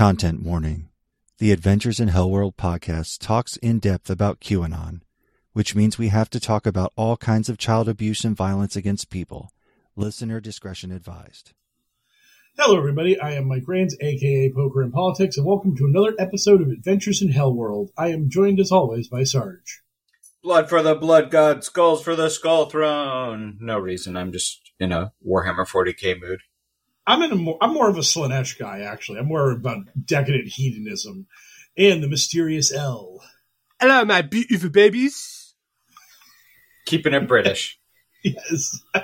Content warning. The Adventures in Hellworld podcast talks in depth about QAnon, which means we have to talk about all kinds of child abuse and violence against people. Listener discretion advised. Hello, everybody. I am Mike Rains, aka Poker and Politics, and welcome to another episode of Adventures in Hellworld. I am joined, as always, by Sarge. Blood for the blood god, skulls for the skull throne. No reason. I'm just in a Warhammer 40k mood. I'm in a more, I'm more of a Slaanesh guy, actually. I'm more about decadent hedonism and the mysterious L. Hello, my beautiful babies. Keeping it British. yes.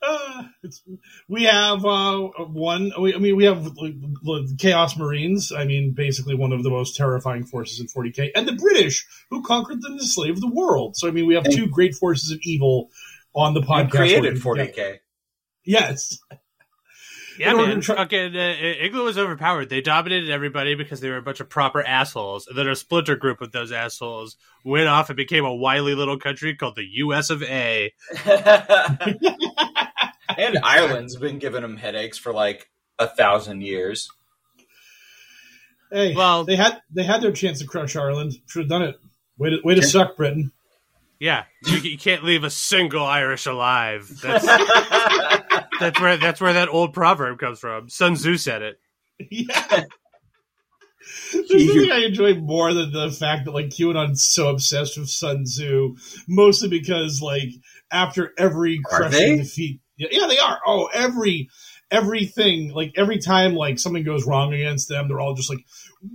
Uh, it's, we have uh, one. We, I mean, we have like, the Chaos Marines. I mean, basically one of the most terrifying forces in 40k, and the British who conquered them to slave the world. So I mean, we have two great forces of evil on the podcast. And created working 40k. Yes. Yeah, In order man. to try- Fucking uh, Igloo was overpowered. They dominated everybody because they were a bunch of proper assholes. And then a splinter group of those assholes went off and became a wily little country called the U.S. of A. and Ireland's been giving them headaches for like a thousand years. Hey, Well- they had they had their chance to crush Ireland. Should have done it. Way to way to suck, Britain. Yeah, you, you can't leave a single Irish alive. That's that's where that's where that old proverb comes from. Sun Tzu said it. Yeah. There's nothing I enjoy more than the fact that like QAnon's so obsessed with Sun Tzu, mostly because like after every crushing defeat, yeah, yeah, they are. Oh, every everything, like every time like something goes wrong against them, they're all just like,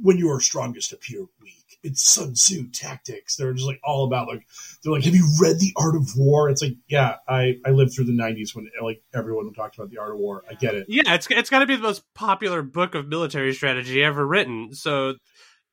when you are strongest, appear weak. It's Sun Tzu tactics. They're just like all about like they're like, have you read the Art of War? It's like, yeah, I I lived through the '90s when like everyone talked about the Art of War. I get it. Yeah, it's it's got to be the most popular book of military strategy ever written. So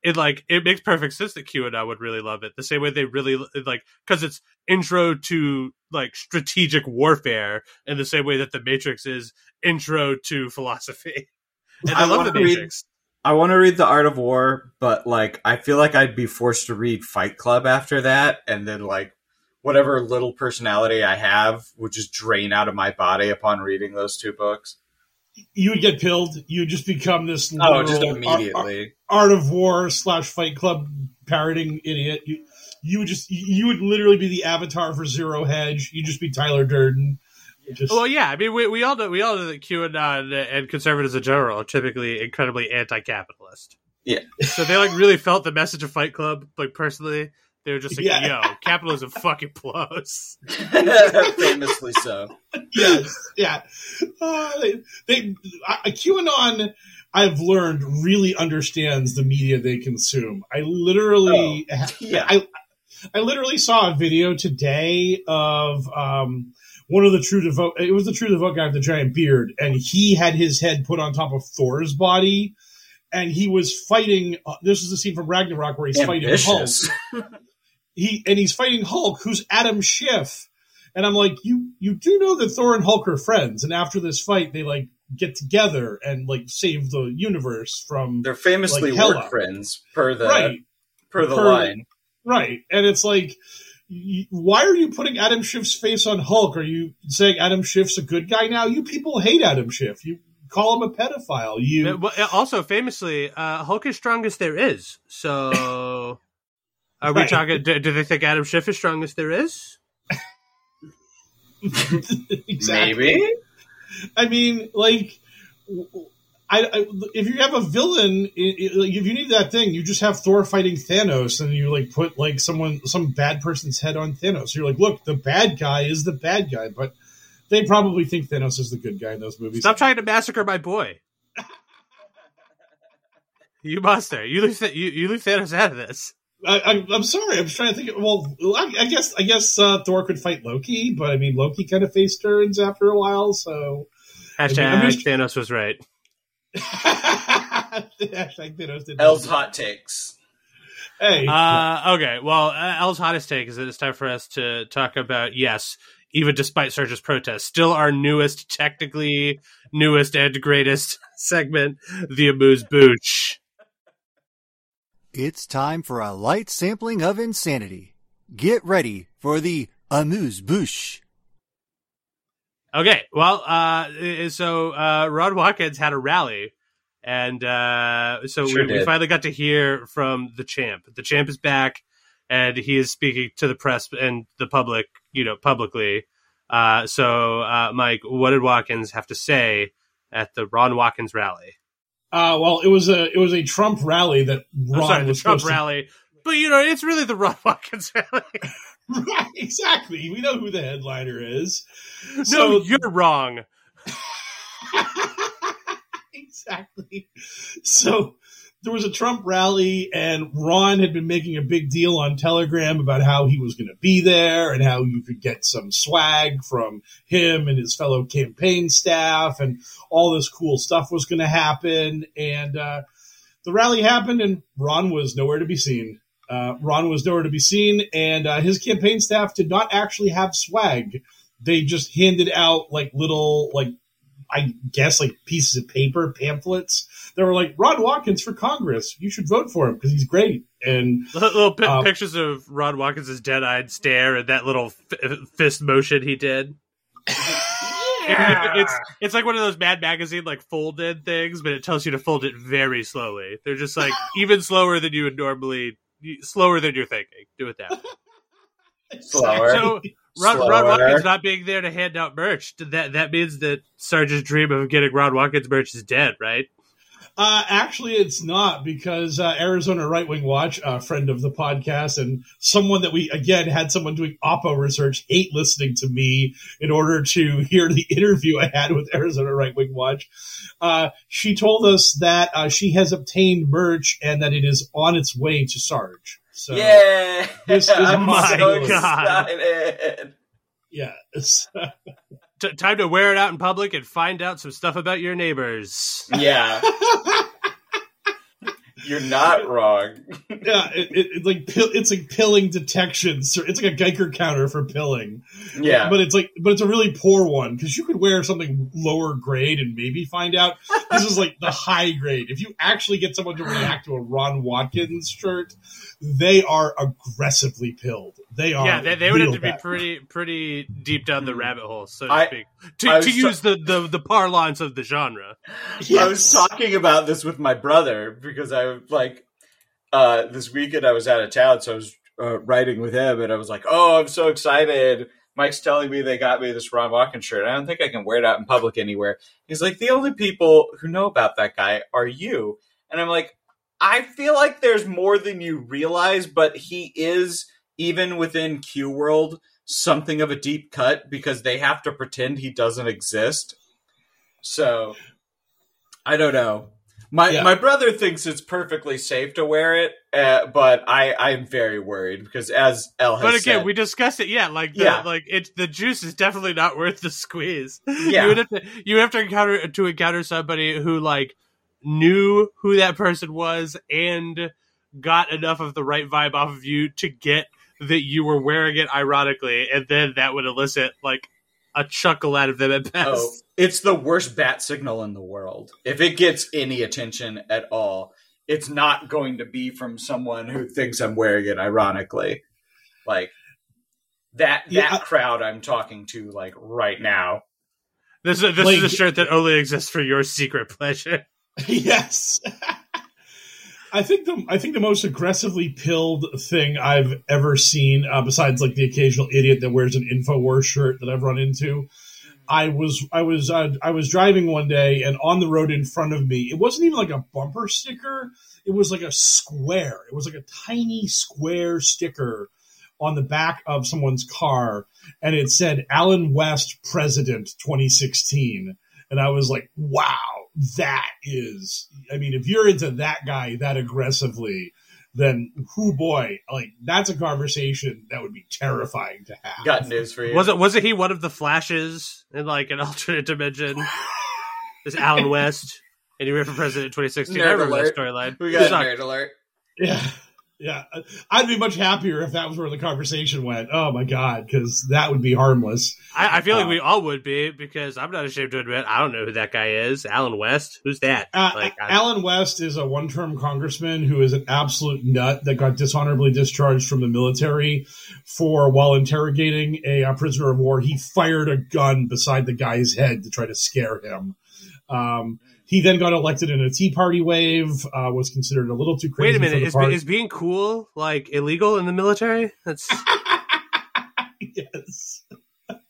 it like it makes perfect sense that QAnon would really love it. The same way they really like because it's intro to like strategic warfare, in the same way that the Matrix is intro to philosophy. And I, I love wanna the read- Matrix. I want to read The Art of War, but like I feel like I'd be forced to read Fight Club after that, and then like whatever little personality I have would just drain out of my body upon reading those two books. You would get killed. You would just become this Oh, just immediately. Art, Art of War slash Fight Club parroting idiot. You, you would just you would literally be the avatar for Zero Hedge. You'd just be Tyler Durden. You Just, Well, yeah, I mean, we, we all know we all know that QAnon and conservatives in general are typically incredibly anti-capitalist. Yeah. So they like really felt the message of Fight Club, like personally. They were just like, Yeah. "Yo, capitalism fucking blows." Famously so. yes, yeah. Uh, they, they uh, QAnon. I've learned really understands the media they consume. I literally, Yeah. I, I literally saw a video today of um, one of the true devote. It was the true devote guy with the giant beard, and he had his head put on top of Thor's body, and he was fighting. Uh, this is the scene from Ragnarok where he's fighting Hulk he and he's fighting Hulk, who's Adam Schiff. And I'm like, you you do know that Thor and Hulk are friends, and after this fight, they like get together and like save the universe from They're famously Like friends per the right, per the Per- line. right. And it's like, why are you putting Adam Schiff's face on Hulk? Are you saying Adam Schiff's a good guy now? You people hate Adam Schiff. You call him a pedophile. You well, Also, famously, uh, Hulk is strongest there is. So, are we talking? Do, do they think Adam Schiff is strongest there is? exactly. Maybe. I mean, like, I, I if you have a villain, i- i- like, if you need that thing, you just have Thor fighting Thanos, and you like put like someone, some bad person's head on Thanos. You're like, look, the bad guy is the bad guy, but they probably think Thanos is the good guy in those movies. Stop trying to massacre my boy. you monster! You leave Th- you, you leave Thanos out of this. I, I'm, I'm sorry, I'm trying to think. Well, I, I guess I guess uh, Thor could fight Loki, but I mean, Loki kind of face turns after a while, so. Hashtag I'm just- Thanos was right. Hashtag Thanos did L's hot takes. Hey, Uh, okay, well, uh, L's hottest take is that it's time for us to talk about yes, even despite Sarge's protest, still our newest, technically newest and greatest segment, the Amuse Bouche. It's time for a light sampling of insanity. Get ready for the amuse bouche. Okay, well, uh, so uh, Ron Watkins had a rally, and uh, so Sure we, we finally got to hear from the champ. The champ is back, and he is speaking to the press and the public, you know, publicly. Uh, so, uh, Mike, what did Watkins have to say at the Ron Watkins rally? Uh, well, it was a it was a Trump rally that I'm Ron sorry, the Trump supposed to- rally, but you know, it's really the Ron Watkins rally. right, exactly. We know who the headliner is. no, So you're wrong. exactly. So there was a Trump rally, and Ron had been making a big deal on Telegram about how he was going to be there and how you could get some swag from him and his fellow campaign staff, and all this cool stuff was going to happen. And uh, the rally happened, and Ron was nowhere to be seen. Uh, Ron was nowhere to be seen, and uh, his campaign staff did not actually have swag. They just handed out like little like I guess like pieces of paper, pamphlets. They were like, Ron Watkins for Congress. You should vote for him because he's great. And Little pi- Uh, pictures of Ron Watkins' dead-eyed stare and that little f- fist motion he did. Yeah. it's it's like one of those Mad Magazine like folded things, but it tells you to fold it very slowly. They're just like even slower than you would normally, slower than you're thinking. Do it that way. Slower. So Ron, Slower. Ron Watkins not being there to hand out merch that that means that Sarge's dream of getting Ron Watkins merch is dead, right? Uh, actually, it's not because uh, Arizona Right Wing Watch, a friend of the podcast, and someone that we again had someone doing Oppo research, hate listening to me in order to hear the interview I had with Arizona Right Wing Watch. Uh, she told us that uh, she has obtained merch and that it is on its way to Sarge. So yeah. This is I'm my so God. excited. yeah, T- time to wear it out in public and find out some stuff about your neighbors. Yeah. You're not wrong. yeah, it, it, it like it's like pilling detection. So it's like a Geiger counter for pilling. Yeah. but it's like, but it's a really poor one because you could wear something lower grade and maybe find out. This is like the high grade. If you actually get someone to react to a Ron Watkins shirt, they are aggressively pilled. They are. yeah, they, they would have real to be bad. pretty pretty deep down the rabbit hole, so to I- speak, to, to so- use the, the the parlance of the genre. I was talking about this with my brother because I like uh this weekend I was out of town, so I was uh, writing with him, and I was like, "Oh, I'm so excited!" Mike's telling me they got me this Ron Watkins shirt. I don't think I can wear it out in public anywhere. He's like, "The only people who know about that guy are you," and I'm like, "I feel like there's more than you realize, but he is." even within Q World, something of a deep cut because they have to pretend he doesn't exist. So I don't know. My Yeah. my brother thinks it's perfectly safe to wear it, uh, but I I'm very worried because as El has But again, said, we discussed it. Yeah, like the, Yeah. like it. The juice is definitely not worth the squeeze. Yeah. you would have to you have to encounter to encounter somebody who like knew who that person was and got enough of the right vibe off of you to get that you were wearing it ironically, and then that would elicit like a chuckle out of them at best. Oh, it's the worst bat signal in the world. If it gets any attention at all, it's not going to be from someone who thinks I'm wearing it ironically. Like that that Yeah, I- crowd I'm talking to like right now. This is this Like- is a shirt that only exists for your secret pleasure. yes. I think the I think the most aggressively pilled thing I've ever seen, uh, besides like the occasional idiot that wears an Infowars shirt that I've run into, I was I was uh, I was driving one day and on the road in front of me, it wasn't even like a bumper sticker. It was like a square. It was like a tiny square sticker on the back of someone's car, and it said "Allen West, President, 2016." And I was like, "Wow, that is." I mean, if you're into that guy that aggressively, then who boy, like that's a conversation that would be terrifying to have. Got news for you. Was it wasn't he one of the flashes in like an alternate dimension? This Allen West, and he ran for president in 2016. I remember alert. that storyline. We got a Sucked. nerd alert. Yeah. Yeah. I'd be much happier if that was where the conversation went. Oh my God. Cause that would be harmless. I, I feel like Uh, we all would be because I'm not ashamed to admit I don't know who that guy is. Allen West, who's that? Uh, like, Allen West is a one term congressman who is an absolute nut that got dishonorably discharged from the military for while interrogating a, uh prisoner of war. He fired a gun beside the guy's head to try to scare him. Um, he then got elected in a Tea Party wave, uh, was considered a little too crazy. wait a minute, for the is, party. is being cool like illegal in the military? That's yes.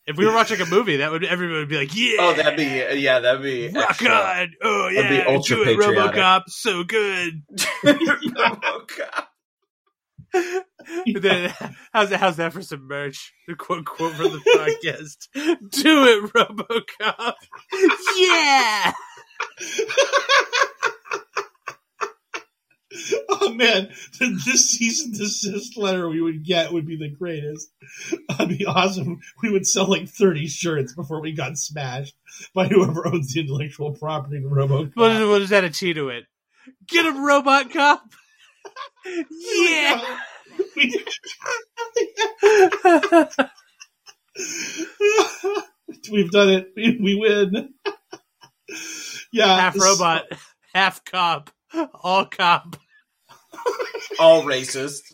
if we were watching a movie, that would everybody would be like, yeah, Oh, that'd be yeah, that'd be rock extra. on, oh That'd be yeah, ultra do it, patriotic. RoboCop, so good. oh god. Then, how's that? How's that for some merch? The quote quote from the podcast: "Do it, RoboCop." yeah. Oh man, this season desist letter we would get would be the greatest. That'd be awesome. We would sell like thirty shirts before we got smashed by whoever owns the intellectual property to RoboCop. What what is that a T to it? Get him, Robot Cop. yeah. We- We've done it. We, we win. Yeah, half robot, half cop, all cop. All racist.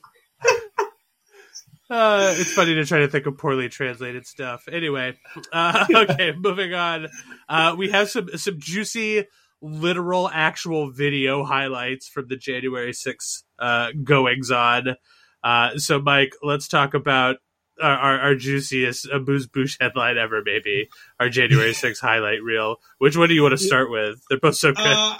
Uh, it's funny to try to think of poorly translated stuff. Anyway, uh, okay, moving on. Uh, we have some some juicy, literal, actual video highlights from the January 6th uh, goings on. Uh, so, Mike, let's talk about our, our, our juiciest uh, Booze Boosh headline ever, maybe our January 6th highlight reel. Which one do you want to start with? They're both so good. Uh,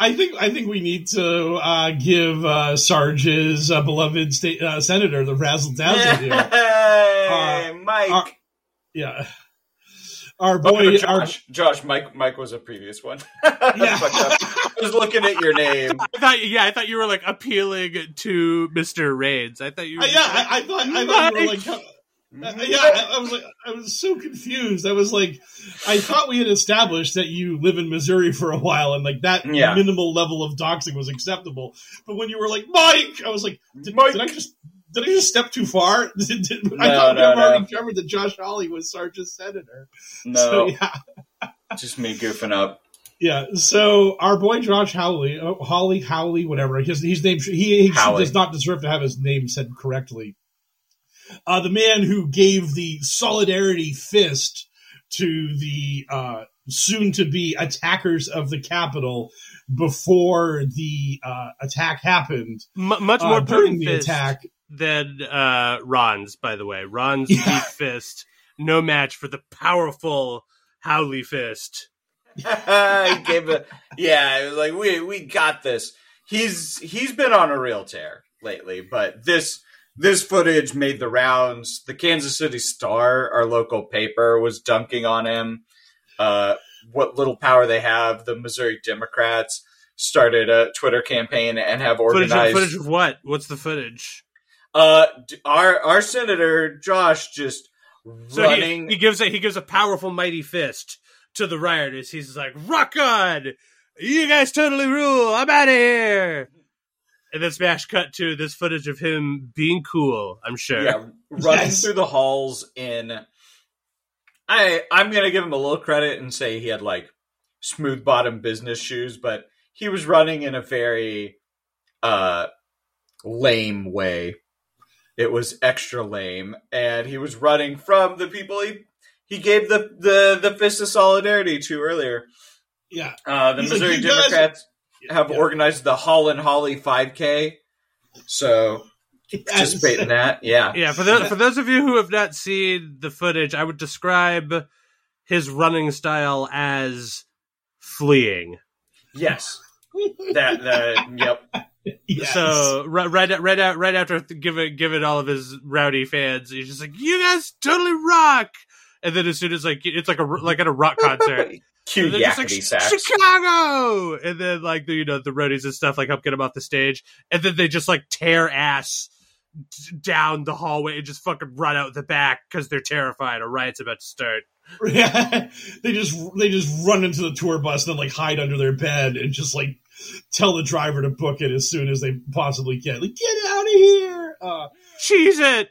I think I think we need to uh, give uh, Sarge's uh, beloved state uh, senator the razzle dazzle here. Hey, Uh, Mike. Yeah, our Oh, boy, no, our, Josh, Josh, Mike, Mike was a previous one. Yeah. I was looking at your name. I thought, yeah, I thought you were like appealing to Mister Rains. I thought you. Were Uh, yeah, I, I thought I thought you were like. uh, yeah, I, I was like, I was so confused. I was like, I thought we had established that you live in Missouri for a while, and like that Yeah. minimal level of doxing was acceptable. But when you were like, Mike, I was like, did, Mike. did I just did I just step too far? Did- did- I No, thought we no, had already no. covered that Josh Hawley was Sarge's senator. No, So yeah, just me goofing up. yeah. So our boy Josh Howley, uh, Holly Howley, whatever his his name, he, he does not deserve to have his name said correctly. Uh, the man who gave the solidarity fist to the uh, soon-to-be attackers of the Capitol before the uh, attack happened. M- much Uh, more during the fist attack, than uh, Ron's. By the way, Ron's Yeah. deep fist, no match for the powerful Howley fist. he gave a yeah. It was like we we got this. He's he's been on a real tear lately, but this this footage made the rounds. The Kansas City Star, our local paper, was dunking on him. Uh, what little power they have, the Missouri Democrats started a Twitter campaign and have Footage organized. of, footage of what? What's the footage? Uh, our our senator Josh just So running. he, he gives a he gives a powerful mighty fist to the rioters. He's like, "Rock on! You guys totally rule. I'm out of here." And then smash cut to this footage of him being cool. I'm sure. yeah, running Yes. through the halls in. I I'm gonna give him a little credit and say he had like smooth bottom business shoes, but he was running in a very uh lame way. It was extra lame, and he was running from the people he he gave the the the fist of solidarity to earlier. Yeah. Uh, the He's like, Missouri guys-" Democrats have Yeah. organized the Hall and Holly 5K, so participate in that. Yeah, Yeah, for the, for those of you who have not seen the footage, I would describe his running style as fleeing. Yes. That that yep. Yes. So right right right out right after giving giving all of his rowdy fans, he's just like, "You guys totally rock!" And then as soon as like it's like a like at a rock concert, Cute just like. Chicago, and then like the you know the roadies and stuff like help get him off the stage, and then they just like tear ass down the hallway and just fucking run out the back because they're terrified a riot's about to start. Yeah, they just they just run into the tour bus and then like hide under their bed and just like tell the driver to book it as soon as they possibly can. Like, get out of here! Uh, Cheese it!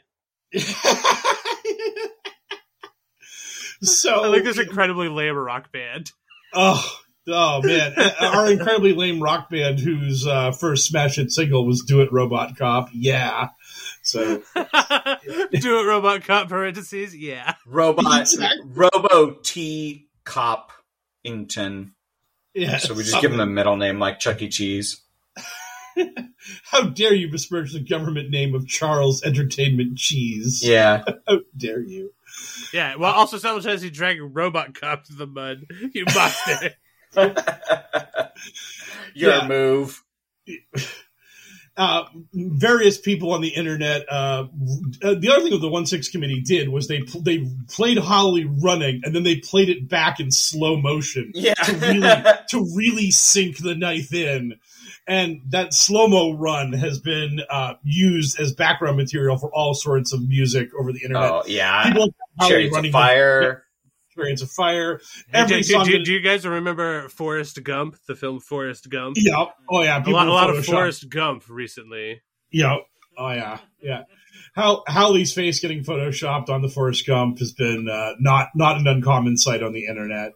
so I like this incredibly lame rock band. Oh, oh man, our incredibly lame rock band whose uh, first smash hit single was "Do It, Robot Cop." Yeah, so Do it, robot cop parentheses. Yeah. Robot Exactly. Robo T Cop Ington. Yeah. So we just give him a middle name like Chuck E. Cheese. How dare you besmirch the government name of Charles Entertainment Cheese? Yeah. How dare you? Yeah. Well, also simultaneously dragging robot cop to the mud. You monster. Your Yeah. move. Uh, various people on the internet. Uh, uh, the other thing that the one six committee did was they pl- they played Holly running, and then they played it back in slow motion Yeah. to really to really sink the knife in. And that slow mo run has been uh, used as background material for all sorts of music over the internet. oh yeah. People have Holly running Fire. Experience of fire. do, Every do- do- do you guys remember Forrest Gump, the film Forrest Gump? yeah, oh yeah, A lot, a lot of. Forrest Gump recently. Yeah. Oh yeah. Yeah. How Howley's face getting photoshopped on the Forrest Gump has been uh, not not an uncommon sight on the internet.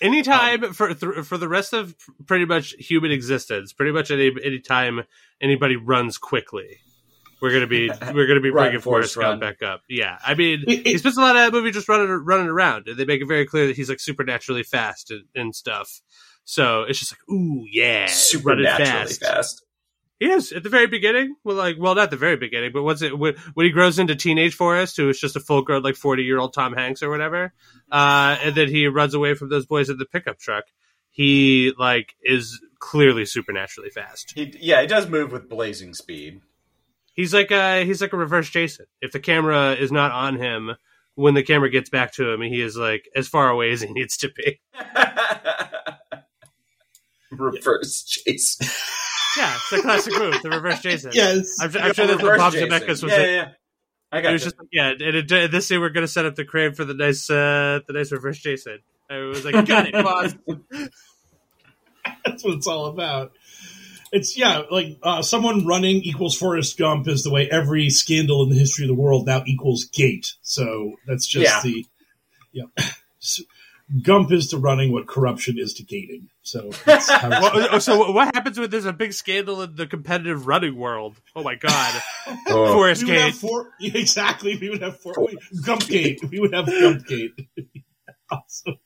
Anytime for th- for the rest of pretty much human existence, pretty much any any time anybody runs quickly, we're gonna be we're gonna be Right, bringing Forrest Gump back up. Yeah, I mean, It- it- he spends a lot of that movie just running running around, and they make it very clear that he's like supernaturally fast and, and stuff. So it's just like, ooh, yeah, Supernaturally fast. fast. He is at the very beginning. Well, like, well, not the very beginning, but once it when, when he grows into teenage Forrest, who is just a full grown like forty year old Tom Hanks or whatever, uh, and then he runs away from those boys in the pickup truck. He like is clearly supernaturally fast. He, yeah, he does move with blazing speed. He's like a he's like a reverse Jason. If the camera is not on him when the camera gets back to him, he is like as far away as he needs to be. Reverse Jason. Yeah, it's a classic move, the reverse Jason. Yes. I'm, I'm sure that's what Bob Jason. Zemeckis was. Yeah, yeah, yeah. I It got was you. just like, yeah, and it, this scene we're gonna set up the crane for the nice, uh, the nice reverse Jason. I was like, got it, boss. That's what it's all about. It's yeah, like uh, someone running equals Forrest Gump is the way every scandal in the history of the world now equals gate. So that's just Yeah. the yeah. S- Gump is to running what corruption is to gating. So that's how it's- Well, so what happens when there's a big scandal in the competitive running world? Oh my god, Oh. Forrest we Gate. four exactly. We would have four Gump Gate. We would have Gump Gate. awesome.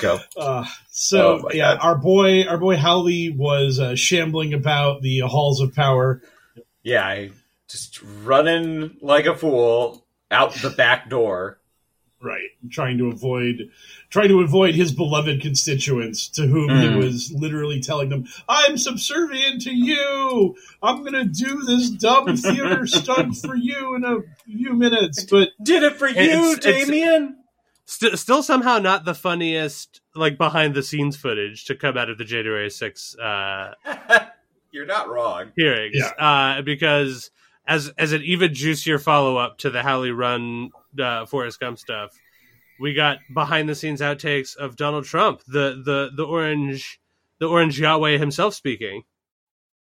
Go. Uh, so Oh yeah, God. our boy, our boy Howley was uh, shambling about the halls of power. Yeah, I just running like a fool out the back door. right, trying to avoid trying to avoid his beloved constituents to whom Mm. he was literally telling them, "I'm subservient to you. I'm going to do this dumb theater stunt for you in a few minutes." But Did it for you, It's- it's- Damien. St- still somehow not the funniest like behind the scenes footage to come out of the January 6th uh, You're not wrong. hearings uh, because as as an even juicier follow up to the Howley Run uh, Forrest Gump stuff, we got behind the scenes outtakes of Donald Trump, the the the orange the orange Yahweh himself speaking.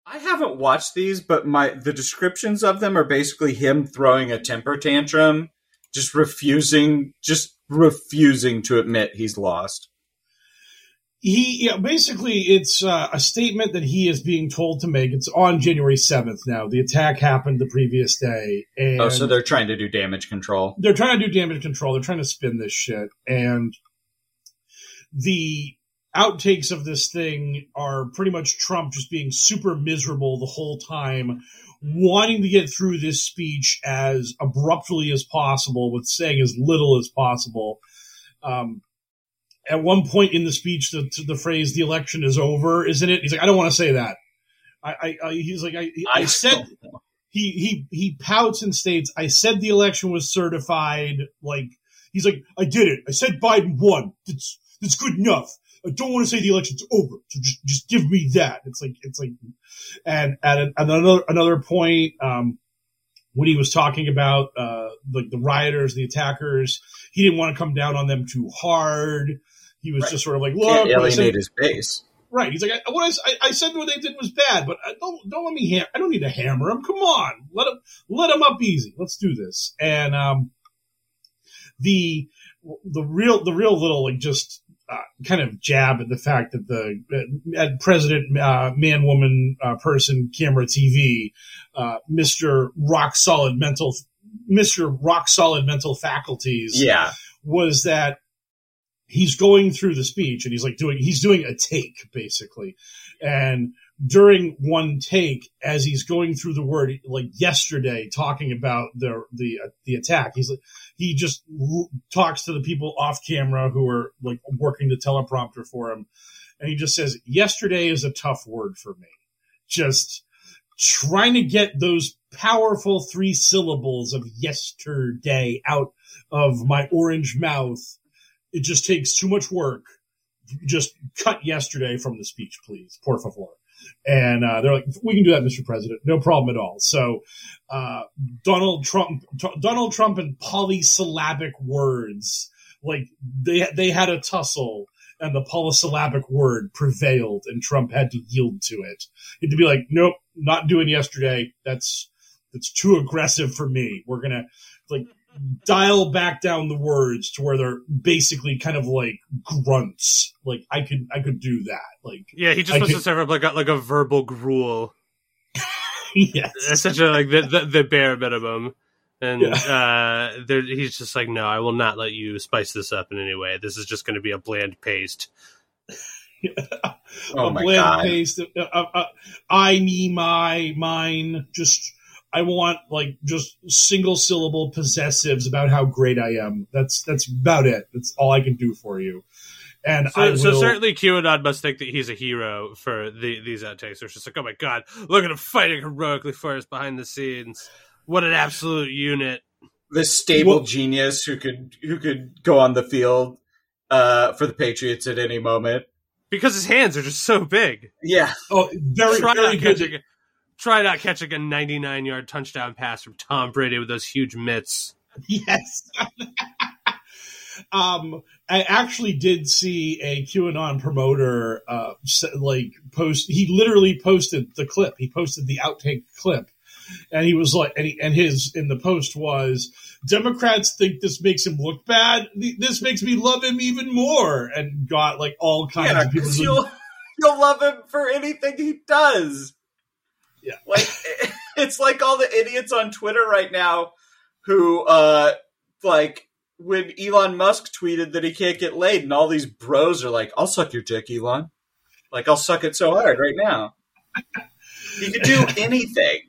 I haven't watched these, but my the descriptions of them are basically him throwing a temper tantrum, just refusing, just refusing to admit he's lost. he yeah basically it's uh, a statement that he is being told to make it's on january 7th now the attack happened the previous day and oh, so they're trying to do damage control. they're trying to do damage control they're trying to spin this shit and the outtakes of this thing are pretty much trump just being super miserable the whole time wanting to get through this speech as abruptly as possible with saying as little as possible um, at one point in the speech, the, the phrase "the election is over," isn't it? He's like, "I don't want to say that." I, I, I he's like, I, I said he he he pouts and states, "I said the election was certified." Like he's like, "I did it. I said Biden won. That's that's good enough. I don't want to say the election's over. So just just give me that." It's like it's like, and at, a, at another another point, um, when he was talking about uh, like the rioters, the attackers, he didn't want to come down on them too hard. He was Right. just sort of like, Can't look, said- alienate his base. right. He's like, I, what I, s- I- I said what they did was bad, but I, don't don't let me. Ha- I don't need to hammer him. Come on, let him let him up easy. Let's do this. And um, the the real the real little like just uh, kind of jab at the fact that the uh, President uh, Man Woman uh, Person Camera TV, uh, Mister Rock Solid Mental Mister Rock Solid Mental Faculties Yeah. was that he's going through the speech and he's like doing he's doing a take basically and during one take as he's going through the word like yesterday talking about the the uh, the attack he's like he just talks to the people off camera who are like working the teleprompter for him and he just says yesterday is a tough word for me just trying to get those powerful three syllables of yesterday out of my orange mouth. It just takes too much work. Just cut yesterday from the speech, please, por favor. And uh, they're like, "We can do that, Mr. President, no problem at all." So, uh, Donald Trump, T- Donald Trump, and polysyllabic words, like they they had a tussle, and the polysyllabic word prevailed, and Trump had to yield to it. He had to be like, "Nope, not doing yesterday. That's that's too aggressive for me. We're gonna like dial back down the words to where they're basically kind of like grunts. Like I could I could do that. Like Yeah, he just I wants to serve up like a, like a verbal gruel. yes. That's such a like the, the, the bare minimum. And Yeah. uh, there, he's just like, no, I will not let you spice this up in any way. This is just going to be a bland paste. Oh a my bland God. paste. Uh, uh, I, me, my, mine. Just I want like just single syllable possessives about how great I am. That's that's about it. That's all I can do for you. And So, I so will, certainly QAnon must think that he's a hero for the, these outtakes. It's just like, oh my god, look at him fighting heroically for us behind the scenes. What an absolute unit. This stable Well- genius who could who could go on the field uh, for the Patriots at any moment. Because his hands are just so big. Yeah. oh, very try, very not good. Catching, try not catching a 99 yard touchdown pass from Tom Brady with those huge mitts. Yes. um, I actually did see a QAnon promoter, uh, like post. He literally posted the clip. He posted the outtake clip, and he was like, and, he, and his in the post was, Democrats think this makes him look bad. This makes me love him even more, and got like all kinds Yeah, of people. 'cause you'll you'll love him for anything he does. Yeah. Like it's like all the idiots on Twitter right now who uh like when Elon Musk tweeted that he can't get laid and all these bros are like, I'll suck your dick, Elon. Like I'll suck it so hard right now. He could do anything.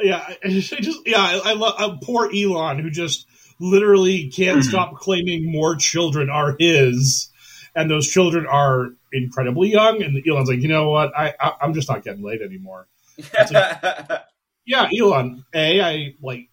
yeah, I just yeah, I, I love uh, poor Elon who just literally can't Mhm. stop claiming more children are his, and those children are incredibly young. And Elon's like, you know what? I, I I'm just not getting laid anymore. Yeah, Elon. A, I like.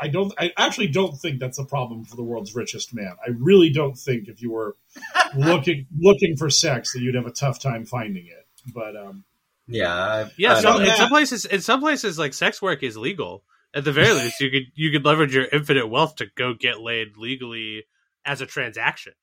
I don't. I actually don't think that's a problem for the world's richest man. I really don't think if you were looking looking for sex that you'd have a tough time finding it. But um, yeah, I- Yeah, I some, in know. some places, in some places, like sex work is legal. At the very least, you could you could leverage your infinite wealth to go get laid legally as a transaction.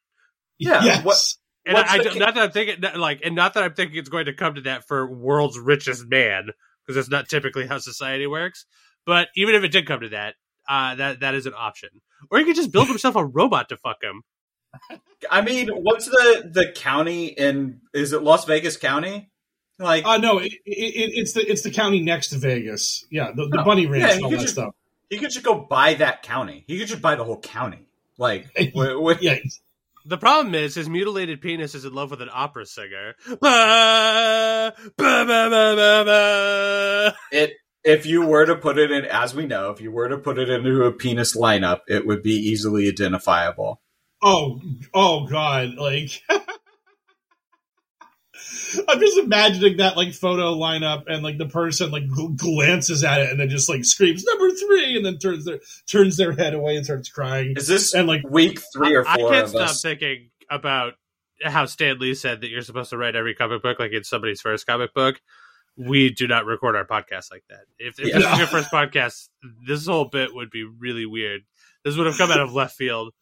Yeah, yes. what- And I, I don't- that I'm thinking like, and not that I'm thinking it's going to come to that for world's richest man, because that's not typically how society works. But even if it did come to that, uh, that that is an option. Or he could just build himself a robot to fuck him. I mean, what's the the county in? Is it Las Vegas County? Like, Uh, no, it, it, it, it's the it's the county next to Vegas. Yeah, the, the Oh, bunny ranch yeah, and all could that just- stuff. he could just go buy that county. He could just buy the whole county. Like, wh- wh- Yeah, The problem is his mutilated penis is in love with an opera singer. Ba, ba, ba, ba, ba, ba. it. If you were to put it in, as we know, if you were to put it into a penis lineup, it would be easily identifiable. Oh, oh God! Like, I'm just imagining that like photo lineup, and like the person like gl- glances at it and then just like screams number three, and then turns their turns their head away and starts crying. Is this And like, week three or four? I can't of stop us? thinking about how Stan Lee said that you're supposed to write every comic book like it's somebody's first comic book. We do not record our podcast like that. If, if this is your first podcast, this whole bit would be really weird. This would have come out of left field.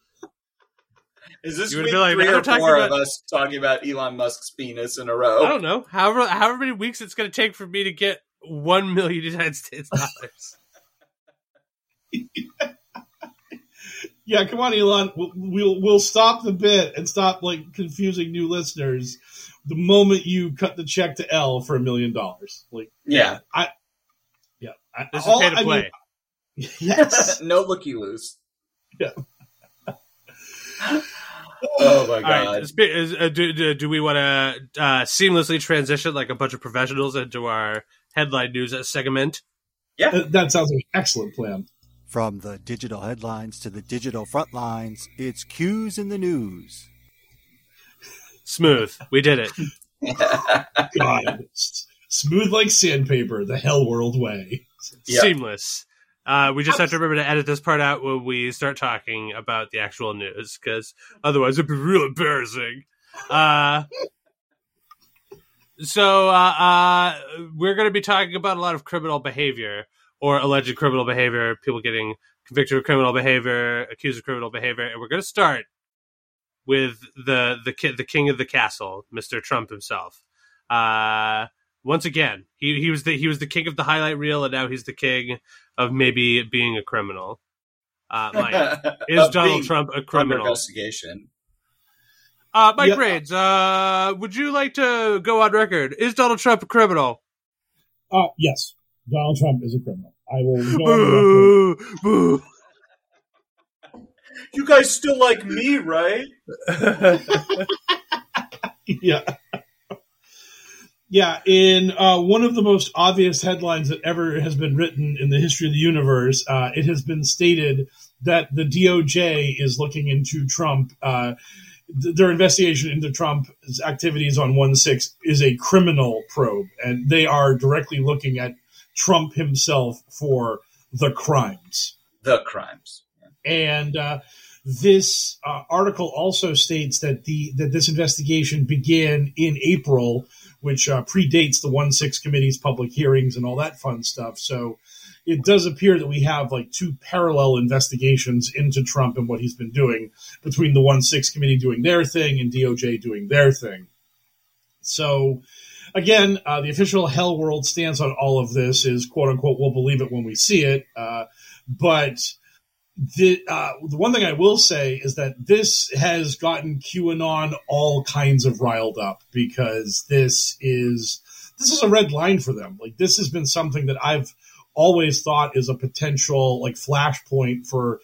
Is this You would week be like, three "We're or talking four about- of us talking about Elon Musk's penis in a row? I don't know. However, however many weeks it's going to take for me to get one million United States dollars. yeah, come on, Elon, we'll, we'll we'll stop the bit and stop like confusing new listeners the moment you cut the check to L for a million dollars. Like, Yeah, I yeah, I, This is all- pay to I mean, play. yes. no looky loose. Yeah. Oh my god! right. is- uh, do, do, do we want to uh, seamlessly transition like a bunch of professionals into our headline news segment? That- that sounds like an excellent plan. From the digital headlines to the digital front lines, it's cues in the news. Smooth. We did it. God, smooth like sandpaper, the hell world way. Yeah. Seamless. Uh, we just have to remember to edit this part out when we start talking about the actual news, because otherwise it'd be real embarrassing. Uh, so uh, uh, we're going to be talking about a lot of criminal behavior or alleged criminal behavior, people getting convicted of criminal behavior, accused of criminal behavior, and we're going to start with the the ki- the king of the castle, Mr. Trump himself. Uh, once again, he he was the he was the king of the highlight reel, and now he's the king of maybe being a criminal. Uh, Mike, is Donald Trump a criminal? investigation? Uh, Mike Yeah. Raids, uh, would you like to go on record? Is Donald Trump a criminal? Uh, yes, Donald Trump is a criminal. I will go on. Boo, boo. You guys still like me, right? yeah. Yeah, in uh, one of the most obvious headlines that ever has been written in the history of the universe, uh, it has been stated that the DOJ is looking into Trump. Uh, th- their investigation into Trump's activities on 1 6 is a criminal probe, and they are directly looking at Trump himself for the crimes. The crimes. And uh, this uh, article also states that the that this investigation began in April, which uh, predates the one six committee's public hearings and all that fun stuff. So it does appear that we have like two parallel investigations into Trump and what he's been doing between the one six committee doing their thing and DOJ doing their thing. So again, uh, the official Hell World stance on all of this is quote unquote we'll believe it when we see it, uh, but the uh, the one thing I will say is that this has gotten QAnon all kinds of riled up because this is this is a red line for them. Like this has been something that I've always thought is a potential like flashpoint for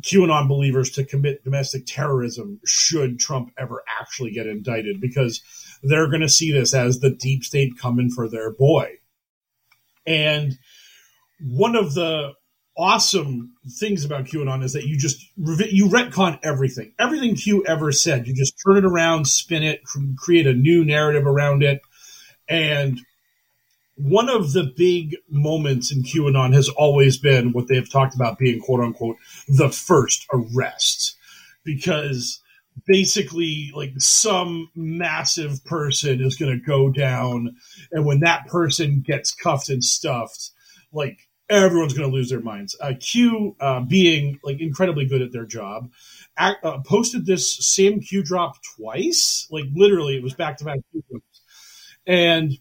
QAnon believers to commit domestic terrorism should Trump ever actually get indicted because they're going to see this as the deep state coming for their boy. And one of the awesome things about QAnon is that you just you retcon everything. Everything Q ever said, you just turn it around, spin it, create a new narrative around it. And one of the big moments in QAnon has always been what they have talked about being quote unquote the first arrest. Because basically like some massive person is going to go down and when that person gets cuffed and stuffed like everyone's going to lose their minds. Uh, q uh, being like incredibly good at their job uh, posted this same q drop twice. Like literally it was back to back and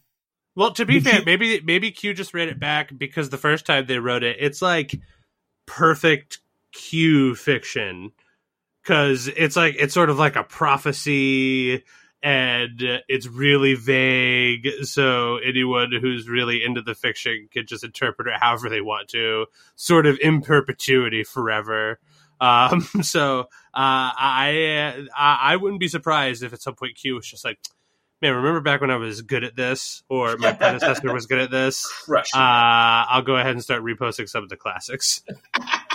well to be fair q- maybe maybe q just read it back because the first time they wrote it it's like perfect q fiction. Because it's like it's sort of like a prophecy and it's really vague so anyone who's really into the fiction can just interpret it however they want to sort of in perpetuity forever. Um, so uh, I, I i wouldn't be surprised if at some point q was just like man remember back when i was good at this or my predecessor was good at this? Uh, i'll go ahead and start reposting some of the classics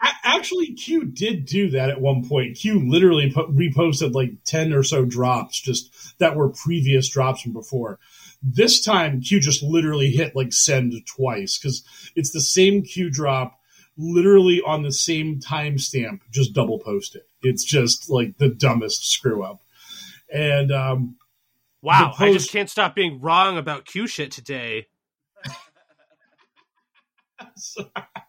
Actually, Q did do that at one point. Q literally put, reposted like 10 or so drops just that were previous drops from before. This time, Q just literally hit like send twice because it's the same Q drop literally on the same timestamp, just double posted. It's just like the dumbest screw up. And, um, wow, post- I just can't stop being wrong about Q shit today.